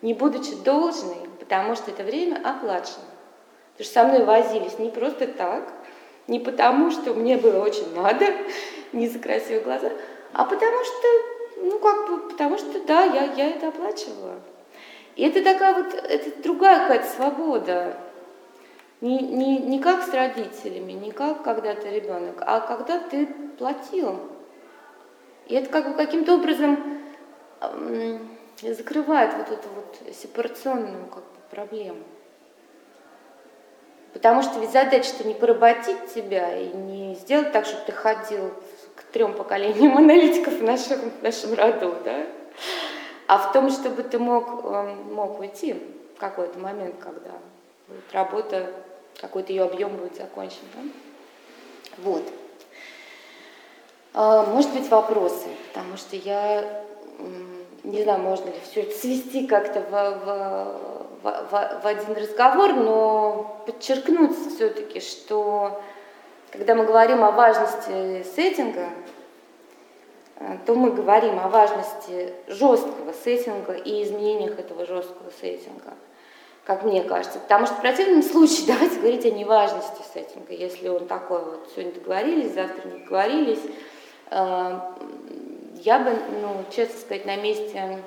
не будучи должной, потому что это время оплачено. Потому что со мной возились не просто так, не потому, что мне было очень надо, не за красивые глаза, а потому что, ну как бы, потому что, да, я, я это оплачивала. И это такая вот, это другая какая-то свобода. Не, не, не как с родителями, не как когда ты ребенок, а когда ты платил. И это как бы каким-то образом закрывает вот эту вот сепарационную как бы, проблему. Потому что ведь задача-то не поработить тебя и не сделать так, чтобы ты ходил к трем поколениям аналитиков в нашем, в нашем роду, да? а в том, чтобы ты мог, эм, мог уйти в какой-то момент, когда будет работа, какой-то ее объем будет закончен. Да? Вот. А, может быть, вопросы, потому что я не знаю, можно ли все это свести как-то в, в, в, в один разговор, но подчеркнуть все-таки, что когда мы говорим о важности сеттинга, э, то мы говорим о важности жесткого сеттинга и изменениях этого жесткого сеттинга, как мне кажется. Потому что в противном случае давайте говорить о неважности сеттинга, если он такой вот, сегодня договорились, завтра не договорились, э, я бы, ну, честно сказать, на месте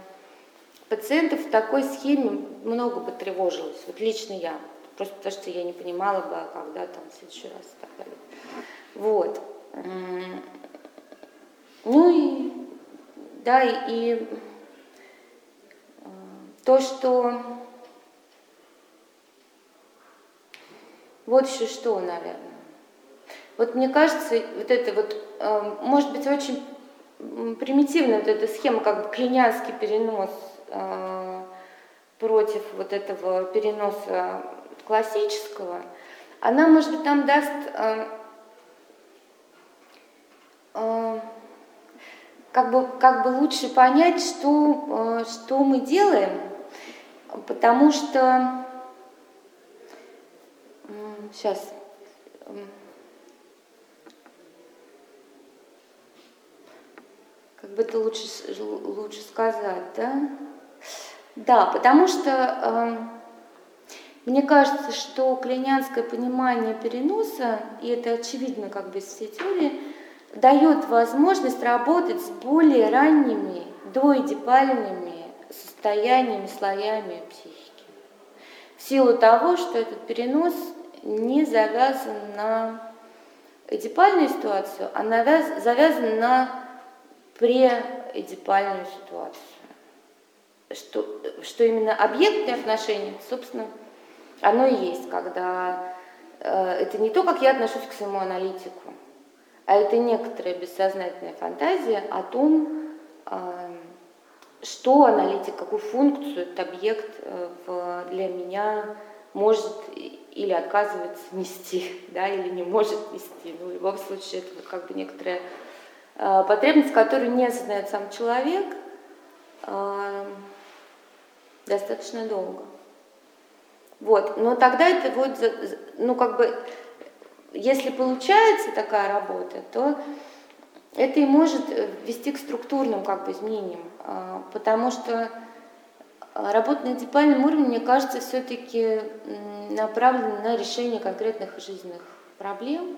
пациентов в такой схеме много бы тревожилась, вот лично я, просто потому что я не понимала бы, а когда там в следующий раз и так далее. Вот. Ну и, да, и, э, то, что вот еще что, наверное. Вот мне кажется, вот это вот, э, может быть, очень примитивная вот эта схема, как бы клинянский перенос э, против вот этого переноса классического, она, может быть, нам даст э, э, как бы, как бы лучше понять, что, э, что мы делаем, потому что сейчас бы это лучше, лучше сказать, да? Да, потому что э, мне кажется, что клинянское понимание переноса, и это очевидно как бы из всей теории, дает возможность работать с более ранними доэдипальными состояниями, слоями психики. В силу того, что этот перенос не завязан на эдипальную ситуацию, а завязан на преэдипальную ситуацию. Что, что именно объектные отношения, собственно, оно и есть, когда э, это не то, как я отношусь к своему аналитику, а это некоторая бессознательная фантазия о том, э, что аналитик, какую функцию этот объект э, в, для меня может или отказывается нести, да, или не может нести. Ну, в любом случае, это как бы некоторая потребность, которую не осознает сам человек э, достаточно долго. Вот, но тогда это вот, ну как бы, если получается такая работа, то это и может вести к структурным как бы изменениям, э, потому что работа на дипальном уровне, мне кажется, все-таки направлена на решение конкретных жизненных проблем,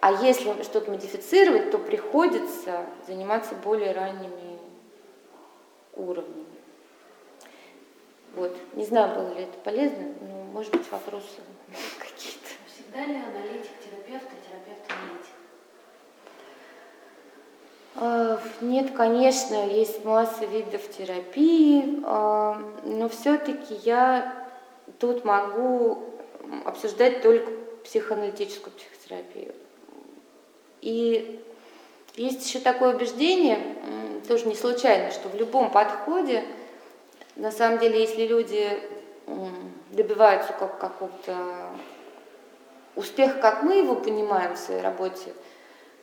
А если что-то модифицировать, то приходится заниматься более ранними уровнями. Вот. Не знаю, было ли это полезно, но, может быть, вопросы какие-то. Всегда ли аналитик терапевт, а терапевт аналитик? А, нет, конечно, есть масса видов терапии, а, но все-таки я тут могу обсуждать только психоаналитическую психотерапию. И есть еще такое убеждение, тоже не случайно, что в любом подходе, на самом деле, если люди добиваются как какого-то успеха, как мы его понимаем в своей работе,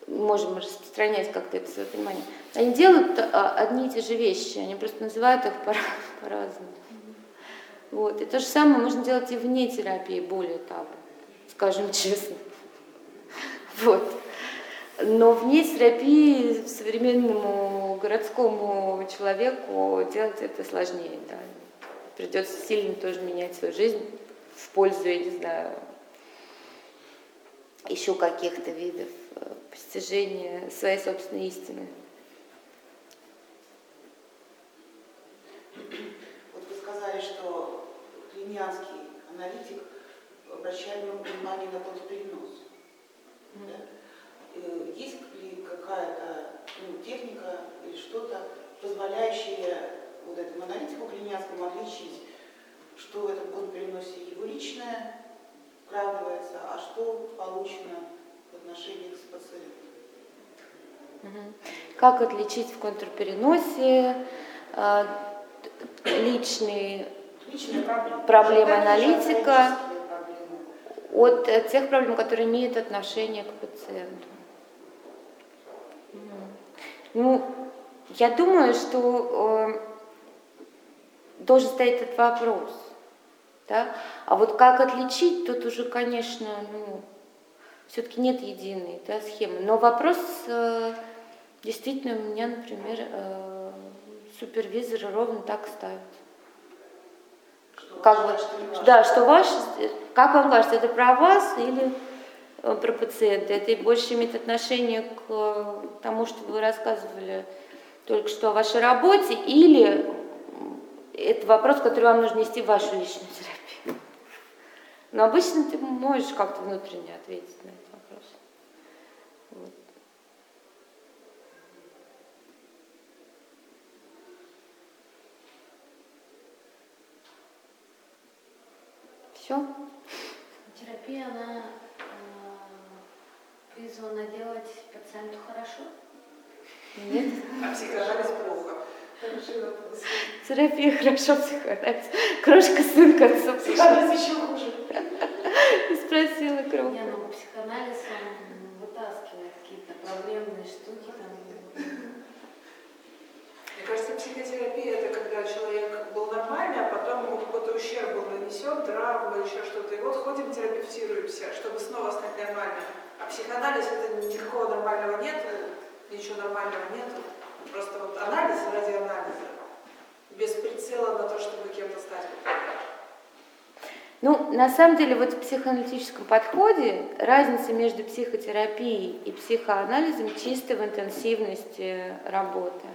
можем распространять как-то это свое понимание, они делают а, одни и те же вещи, они просто называют их по-разному. Вот. И то же самое можно делать и вне терапии, более того, скажем честно. Вот. Но вне терапии современному городскому человеку делать это сложнее. Да. Придется сильно тоже менять свою жизнь в пользу, я не знаю, еще каких-то видов э, постижения своей собственной истины. Вот вы сказали, что клинянский аналитик обращает внимание на контрперенос. Mm-hmm. Да? Э, есть ли какая-то ну, техника или что-то, позволяющее вот этому аналитику клиническому отличить, что в этом контрпереносе его личное вкладывается, а что получено в отношении к пациенту? Как отличить в контрпереносе э, личные, личные проблемы, проблемы аналитика от тех проблем, которые имеют отношение к пациенту? Ну, я думаю, что э, должен стоять этот вопрос. Да? А вот как отличить, тут уже, конечно, ну, все-таки нет единой да, схемы. Но вопрос э, действительно у меня, например, э, супервизор ровно так ставит. Что как бы, что да, что ваш, как вам кажется, это про вас или Э, про пациента. Это больше имеет отношение к э, тому, что вы рассказывали только что о вашей работе, или это вопрос, который вам нужно нести в вашу личную терапию. Но обычно ты можешь как-то внутренне ответить на этот вопрос. Вот. Все? Терапия, она призвана пациенту хорошо? Нет. А психоанализ плохо. Терапия хорошо, психоанализ. Крошка сын к отцу. Психоанализ еще хуже. Спросила кровь. Не, ну психоанализ он вытаскивает какие-то проблемные штуки там. Мне кажется, психотерапия это когда человек был нормальный, а потом ему какой-то ущерб был нанесен, травма, еще что-то. И вот ходим, терапевтируемся, чтобы снова стать нормальным. А психоанализ это никакого нормального нет, ничего нормального нет. Просто вот анализ ради анализа, без прицела на то, чтобы кем-то стать. Ну, на самом деле, вот в психоаналитическом подходе разница между психотерапией и психоанализом чисто в интенсивности работы.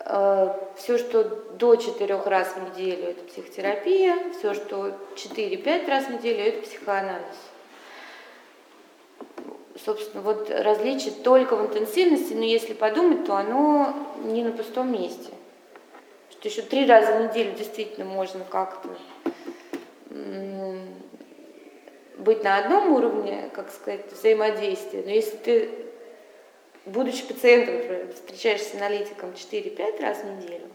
Э, все, что до четырех раз в неделю, это психотерапия, все, что 4-5 раз в неделю, это психоанализ собственно, вот различие только в интенсивности, но если подумать, то оно не на пустом месте. Что еще три раза в неделю действительно можно как-то быть на одном уровне, как сказать, взаимодействия. Но если ты, будучи пациентом, встречаешься с аналитиком 4-5 раз в неделю,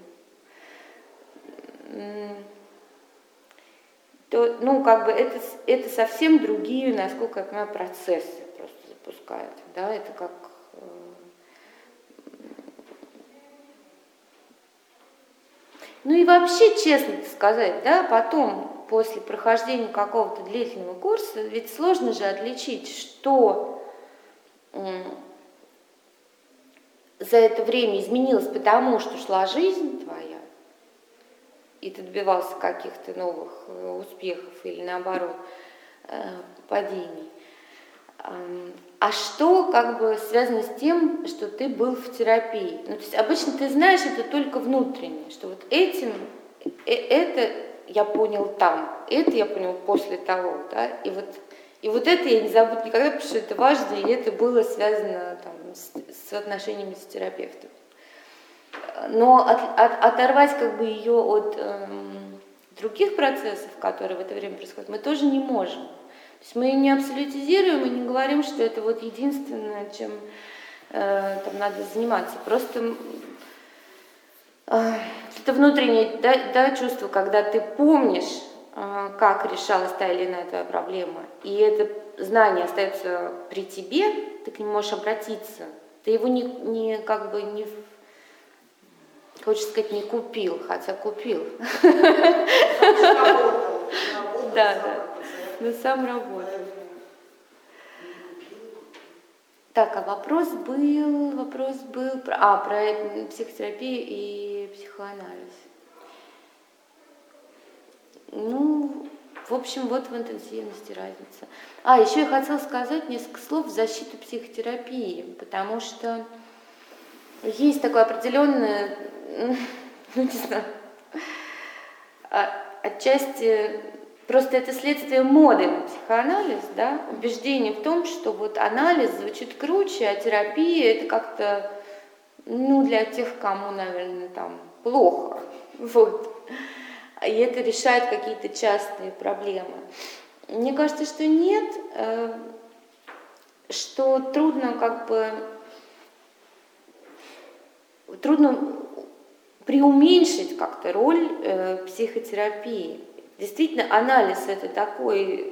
то, ну, как бы это, это совсем другие, насколько я понимаю, процессы запускает. Да, это как э, Ну и вообще, честно сказать, да, потом, после прохождения какого-то длительного курса, ведь сложно же отличить, что за это время изменилось, потому что шла жизнь твоя, и ты добивался каких-то новых э, успехов или наоборот э, падений, а что как бы связано с тем, что ты был в терапии? Ну, то есть обычно ты знаешь это только внутренне, что вот этим, э, это я понял там, это я понял после того, да, и вот, и вот это я не забуду никогда, потому что это важно, и это было связано там, с, с отношениями с терапевтом. Но от, от, оторвать как бы ее от эм, других процессов, которые в это время происходят, мы тоже не можем. То есть мы не абсолютизируем и не говорим, что это вот единственное, чем э, там надо заниматься. Просто э, это внутреннее да, да, чувство, когда ты помнишь, э, как решалась та или иная твоя проблема, и это знание остается при тебе, ты к нему можешь обратиться. Ты его не, не как бы не хочется сказать, не купил, хотя купил. Да, да но сам работает. Так, а вопрос был, вопрос был про, а, про психотерапию и психоанализ. Ну, в общем, вот в интенсивности разница. А, еще я хотела сказать несколько слов в защиту психотерапии, потому что есть такое определенное, ну, не знаю, а, отчасти Просто это следствие моды на психоанализ, да, убеждение в том, что вот анализ звучит круче, а терапия это как-то, ну, для тех, кому, наверное, там плохо, вот. И это решает какие-то частные проблемы. Мне кажется, что нет, э, что трудно как бы, трудно преуменьшить как-то роль э, психотерапии. Действительно, анализ это такой,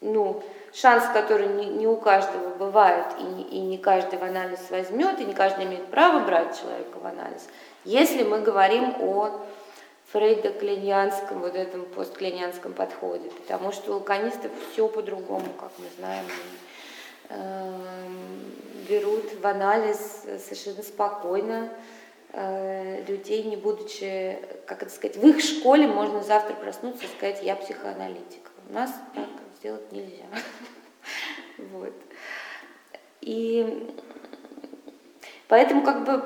ну, шанс, который не, не у каждого бывает, и не, и не каждый в анализ возьмет, и не каждый имеет право брать человека в анализ. Если мы говорим о фрейдо-клиньянском, вот этом постклиньянском подходе, потому что у лаконистов все по-другому, как мы знаем, э, берут в анализ совершенно спокойно, Э, людей, не будучи, как это сказать, в их школе можно завтра проснуться и сказать, я психоаналитик. У нас так сделать нельзя. Вот. И поэтому как бы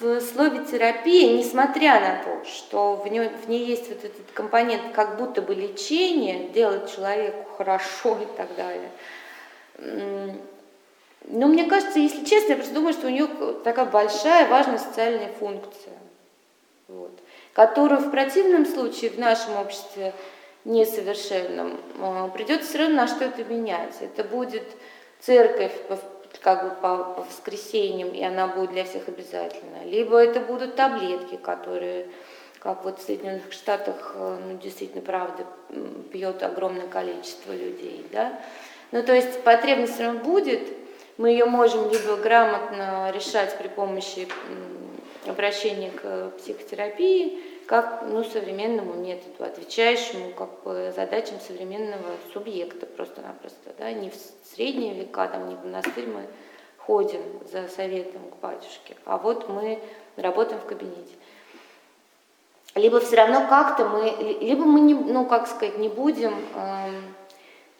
в слове терапия, несмотря на то, что в ней, в ней есть вот этот компонент как будто бы лечения, делать человеку хорошо и так далее, но мне кажется, если честно, я просто думаю, что у нее такая большая, важная социальная функция, вот, которую в противном случае в нашем обществе несовершенном а, придется все равно на что-то менять. Это будет церковь как бы по, по воскресеньям, и она будет для всех обязательно. Либо это будут таблетки, которые, как вот в Соединенных Штатах, э, ну, действительно, правда, пьет огромное количество людей, да. Ну, то есть потребность все равно будет, мы ее можем либо грамотно решать при помощи обращения к психотерапии, как ну, современному методу, отвечающему как бы, задачам современного субъекта просто-напросто. Да? Не в средние века, там, не в монастырь мы ходим за советом к батюшке, а вот мы работаем в кабинете. Либо все равно как-то мы, либо мы, не, ну как сказать, не будем э,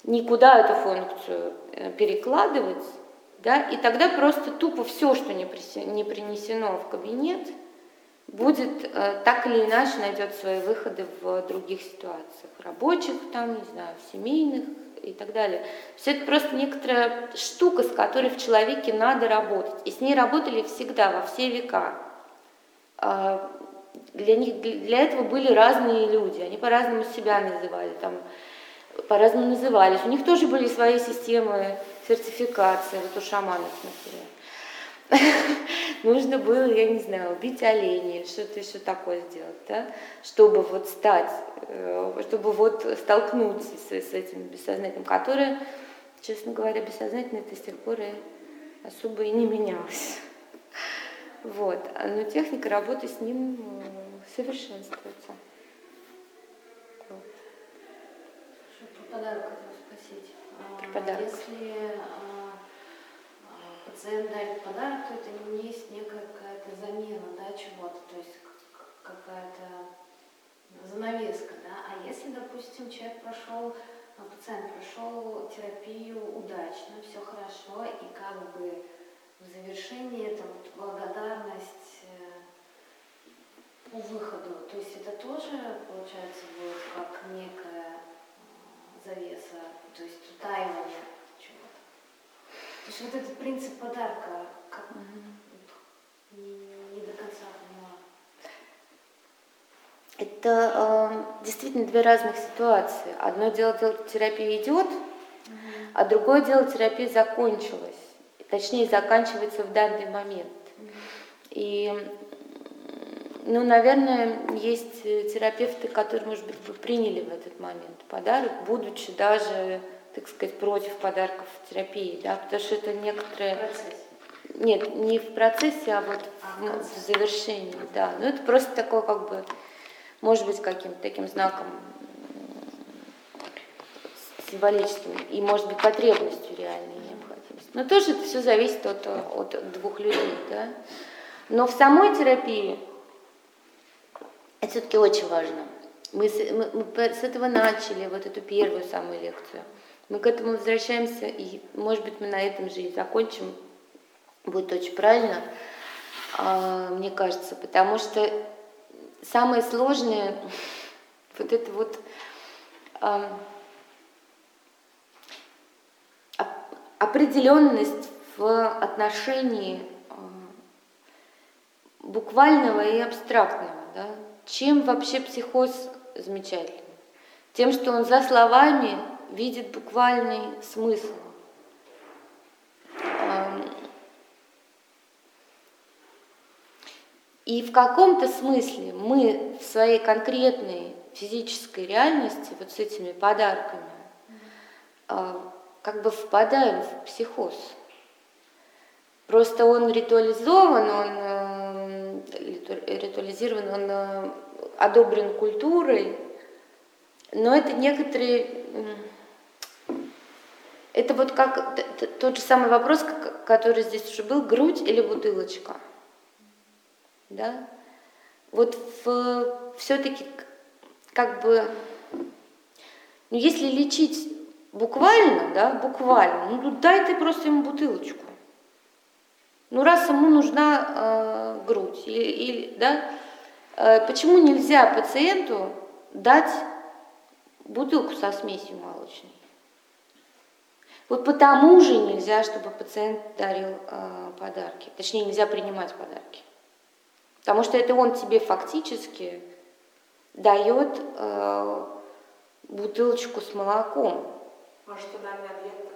никуда эту функцию э, перекладывать, да, и тогда просто тупо все, что не принесено в кабинет, будет э, так или иначе найдет свои выходы в других ситуациях, рабочих, там, не знаю, семейных и так далее. Все это просто некоторая штука, с которой в человеке надо работать. И с ней работали всегда, во все века. А для, них, для этого были разные люди, они по-разному себя называли, там, по-разному назывались. У них тоже были свои системы сертификация, вот у шаманов, например. Нужно было, я не знаю, убить оленя или что-то еще такое сделать, да, чтобы вот стать, э, чтобы вот столкнуться с, с этим бессознательным, которое, честно говоря, бессознательно это с тех пор и особо и не менялось. Вот. Но техника работы с ним э, совершенствуется. Вот. Подарок подарок. Если а, пациент дарит подарок, то это не есть некая какая-то замена да, чего-то, то есть какая-то занавеска. Да? А если, допустим, человек прошел пациент прошел терапию удачно, все хорошо, и как бы в завершении это вот благодарность э, по выходу. То есть это тоже, получается, будет как некая э, завеса, то есть утаивание чего-то. То есть вот этот принцип подарка, как не, не до конца поняла. Это э, действительно две разных ситуации. Одно дело, дело терапия идет, а другое дело терапия закончилась. Точнее, заканчивается в данный момент. И, ну, наверное, есть терапевты, которые, может быть, бы приняли в этот момент подарок, будучи даже, так сказать, против подарков в терапии, да, потому что это некоторые... Нет, не в процессе, а вот А, в, в завершении, да. Ну, это просто такое, как бы, может быть, каким-то таким знаком символическим и, может быть, потребностью реальной необходимости. Но тоже это все зависит от, от двух людей, да. Но в самой терапии это все-таки очень важно. Мы с, мы- мы с этого начали, вот эту первую самую лекцию. Мы к этому возвращаемся, и, может быть, мы на этом же и закончим. Будет очень правильно, а, мне кажется, потому что самое сложное, вот это вот оп- определенность в отношении а, буквального и абстрактного. Да? Чем вообще психоз замечательный? Тем, что он за словами видит буквальный смысл. И в каком-то смысле мы в своей конкретной физической реальности, вот с этими подарками, а, как бы впадаем в психоз. Просто он ритуализован, он э, ритуализирован, он э, одобрен культурой, но это некоторые... Это вот как тот же самый вопрос, который здесь уже был, грудь или бутылочка. Да? Вот все-таки как бы, ну если лечить буквально, да, буквально, ну дай ты просто ему бутылочку. Ну раз ему нужна э, грудь, или, или, да, э, почему нельзя пациенту дать бутылку со смесью молочной? Вот потому же нельзя, чтобы пациент дарил э, подарки. Точнее, нельзя принимать подарки. Потому что это он тебе фактически дает э, бутылочку с молоком. Может, тогда дает.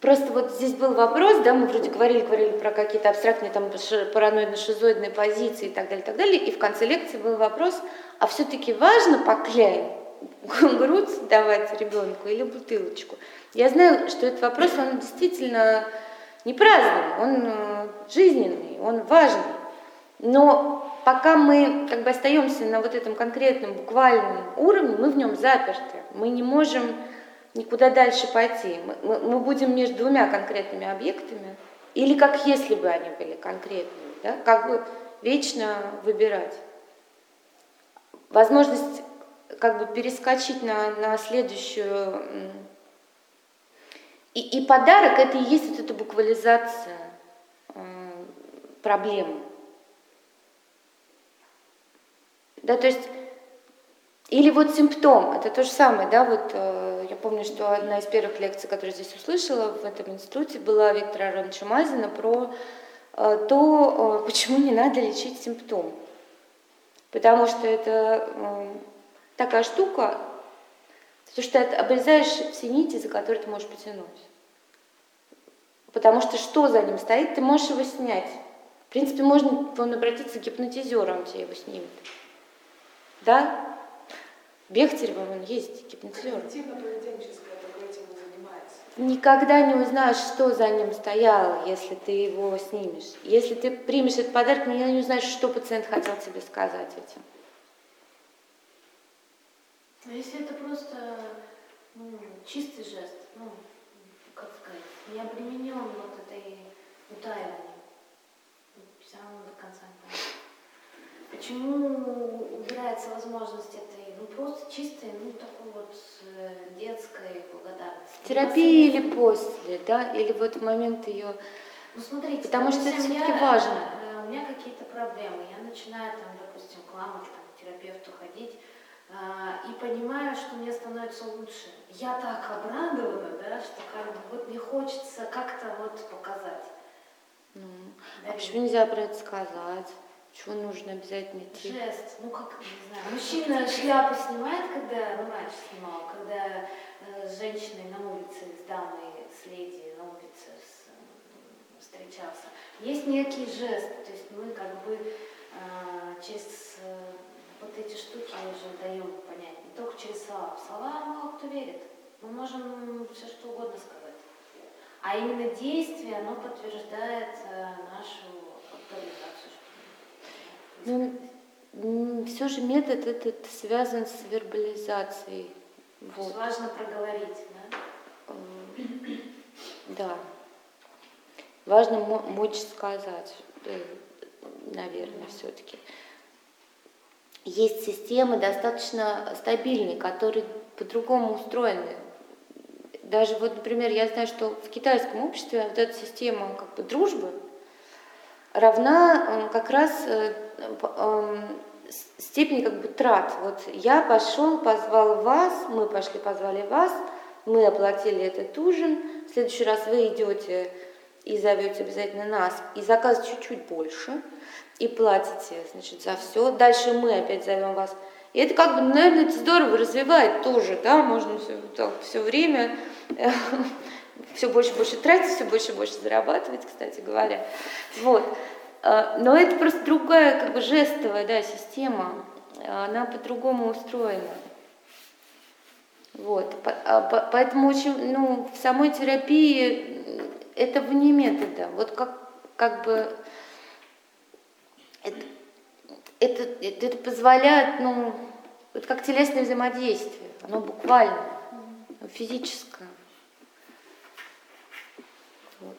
Просто вот здесь был вопрос, да, мы вроде говорили, говорили про какие-то абстрактные там ши- параноидно-шизоидные позиции и так далее, и так далее, и в конце лекции был вопрос, а все-таки важно покляй грудь давать ребенку или бутылочку? Я знаю, что этот вопрос, он действительно не праздный, он э, жизненный, он важный, но пока мы как бы остаемся на вот этом конкретном буквальном уровне, мы в нем заперты, мы не можем никуда дальше пойти. Мы, мы- мы будем между двумя конкретными объектами, или как если бы они были конкретными, да, как бы вечно выбирать. Возможность как бы перескочить на, на следующую... И, и подарок это и есть вот эта буквализация м, проблемы. Да, то есть или вот симптом, это то же самое, да, вот э, я помню, что одна из первых лекций, которую здесь услышала в этом институте, была Виктора Ароновича Мазина про э, то, э, почему не надо лечить симптом. Потому что это э, такая штука, то, что ты обрезаешь все нити, за которые ты можешь потянуть. Потому что что за ним стоит, ты можешь его снять. В принципе, можно вон, обратиться к гипнотизеру, он тебе его снимет. Да? Бехтерева он есть, гипнотизер. Когнитивно-поведенческое только этим и занимается. Никогда не узнаешь, что за ним стояло, если ты его снимешь. Если ты примешь этот подарок, никогда не узнаешь, что пациент хотел тебе сказать этим. А если это просто ну, чистый жест, ну, как сказать, не обременен вот этой утаиванием, все равно до конца не. Почему убирается возможность этой, ну просто чистой, ну, такой вот э, детской благодарности. Терапия или после, да? Или вот в момент ее... Ну, смотрите, Потому что это я, важно. э, У меня какие-то проблемы, я начинаю, там, допустим, к вам или там, к терапевту ходить, а, и понимаю, что мне становится лучше. Я так обрадована, да, что как бы вот мне хочется как-то вот показать. Ну, а Да, почему нельзя про это сказать? Чего нужно обязательно идти? Жест, ну как, не знаю, мужчина шляпу снимает, когда, ну раньше снимал, когда э, с женщиной на улице, с дамой, с леди на улице с, м, встречался. Есть некий жест, то есть мы как бы э, через э, вот эти штуки уже даем понять, не только через слова. В слова мало кто верит, мы можем все что угодно сказать. А именно действие, оно подтверждает э, нашу авторизацию. Ну, все же метод этот связан с вербализацией. Вот. Важно проговорить, да? Э, Да. Важно мо- мочь сказать, э, наверное, все-таки. Есть системы достаточно стабильные, которые по-другому устроены. Даже вот, например, я знаю, что в китайском обществе вот эта система как бы дружбы равна э, как раз э, эм, с- степени как бы трат. Вот я пошел, позвал вас, мы пошли, позвали вас, мы оплатили этот ужин, в следующий раз вы идете и зовете обязательно нас, и заказываете чуть-чуть больше, и платите, значит, за все. Дальше мы опять зовем вас. И это как бы, наверное, это здорово развивает тоже, да, можно все, так, все время все больше и больше тратить, все больше и больше зарабатывать, кстати говоря. Вот. А, Но это просто другая, как бы жестовая, да, система, она по-другому устроена. Вот. А по- Поэтому очень, ну, в самой терапии это вне метода. Вот как, как бы это, это, это, это позволяет, ну, вот как телесное взаимодействие, оно буквально, физическое. Вот.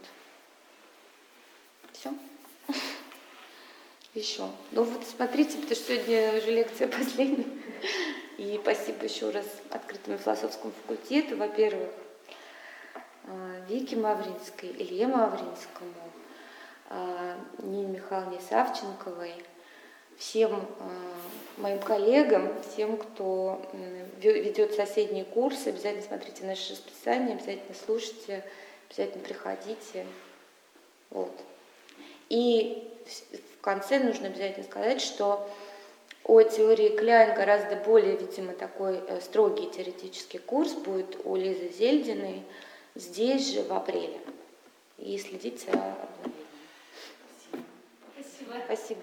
Все. Еще. Ну вот смотрите, потому что сегодня уже лекция последняя. И спасибо еще раз открытому философскому факультету, во-первых, э, Вике Мавринской, Илье Мавринскому, э, Нине Михайловне Савченковой, всем э, моим коллегам, всем, кто ведет соседние курсы, обязательно смотрите наше расписание, обязательно слушайте, обязательно приходите. Вот. И в конце нужно обязательно сказать, что о теории Кляйн гораздо более, видимо, такой э, строгий теоретический курс будет у Лизы Зельдиной здесь же в апреле. И следите за обновлением. Спасибо. Спасибо.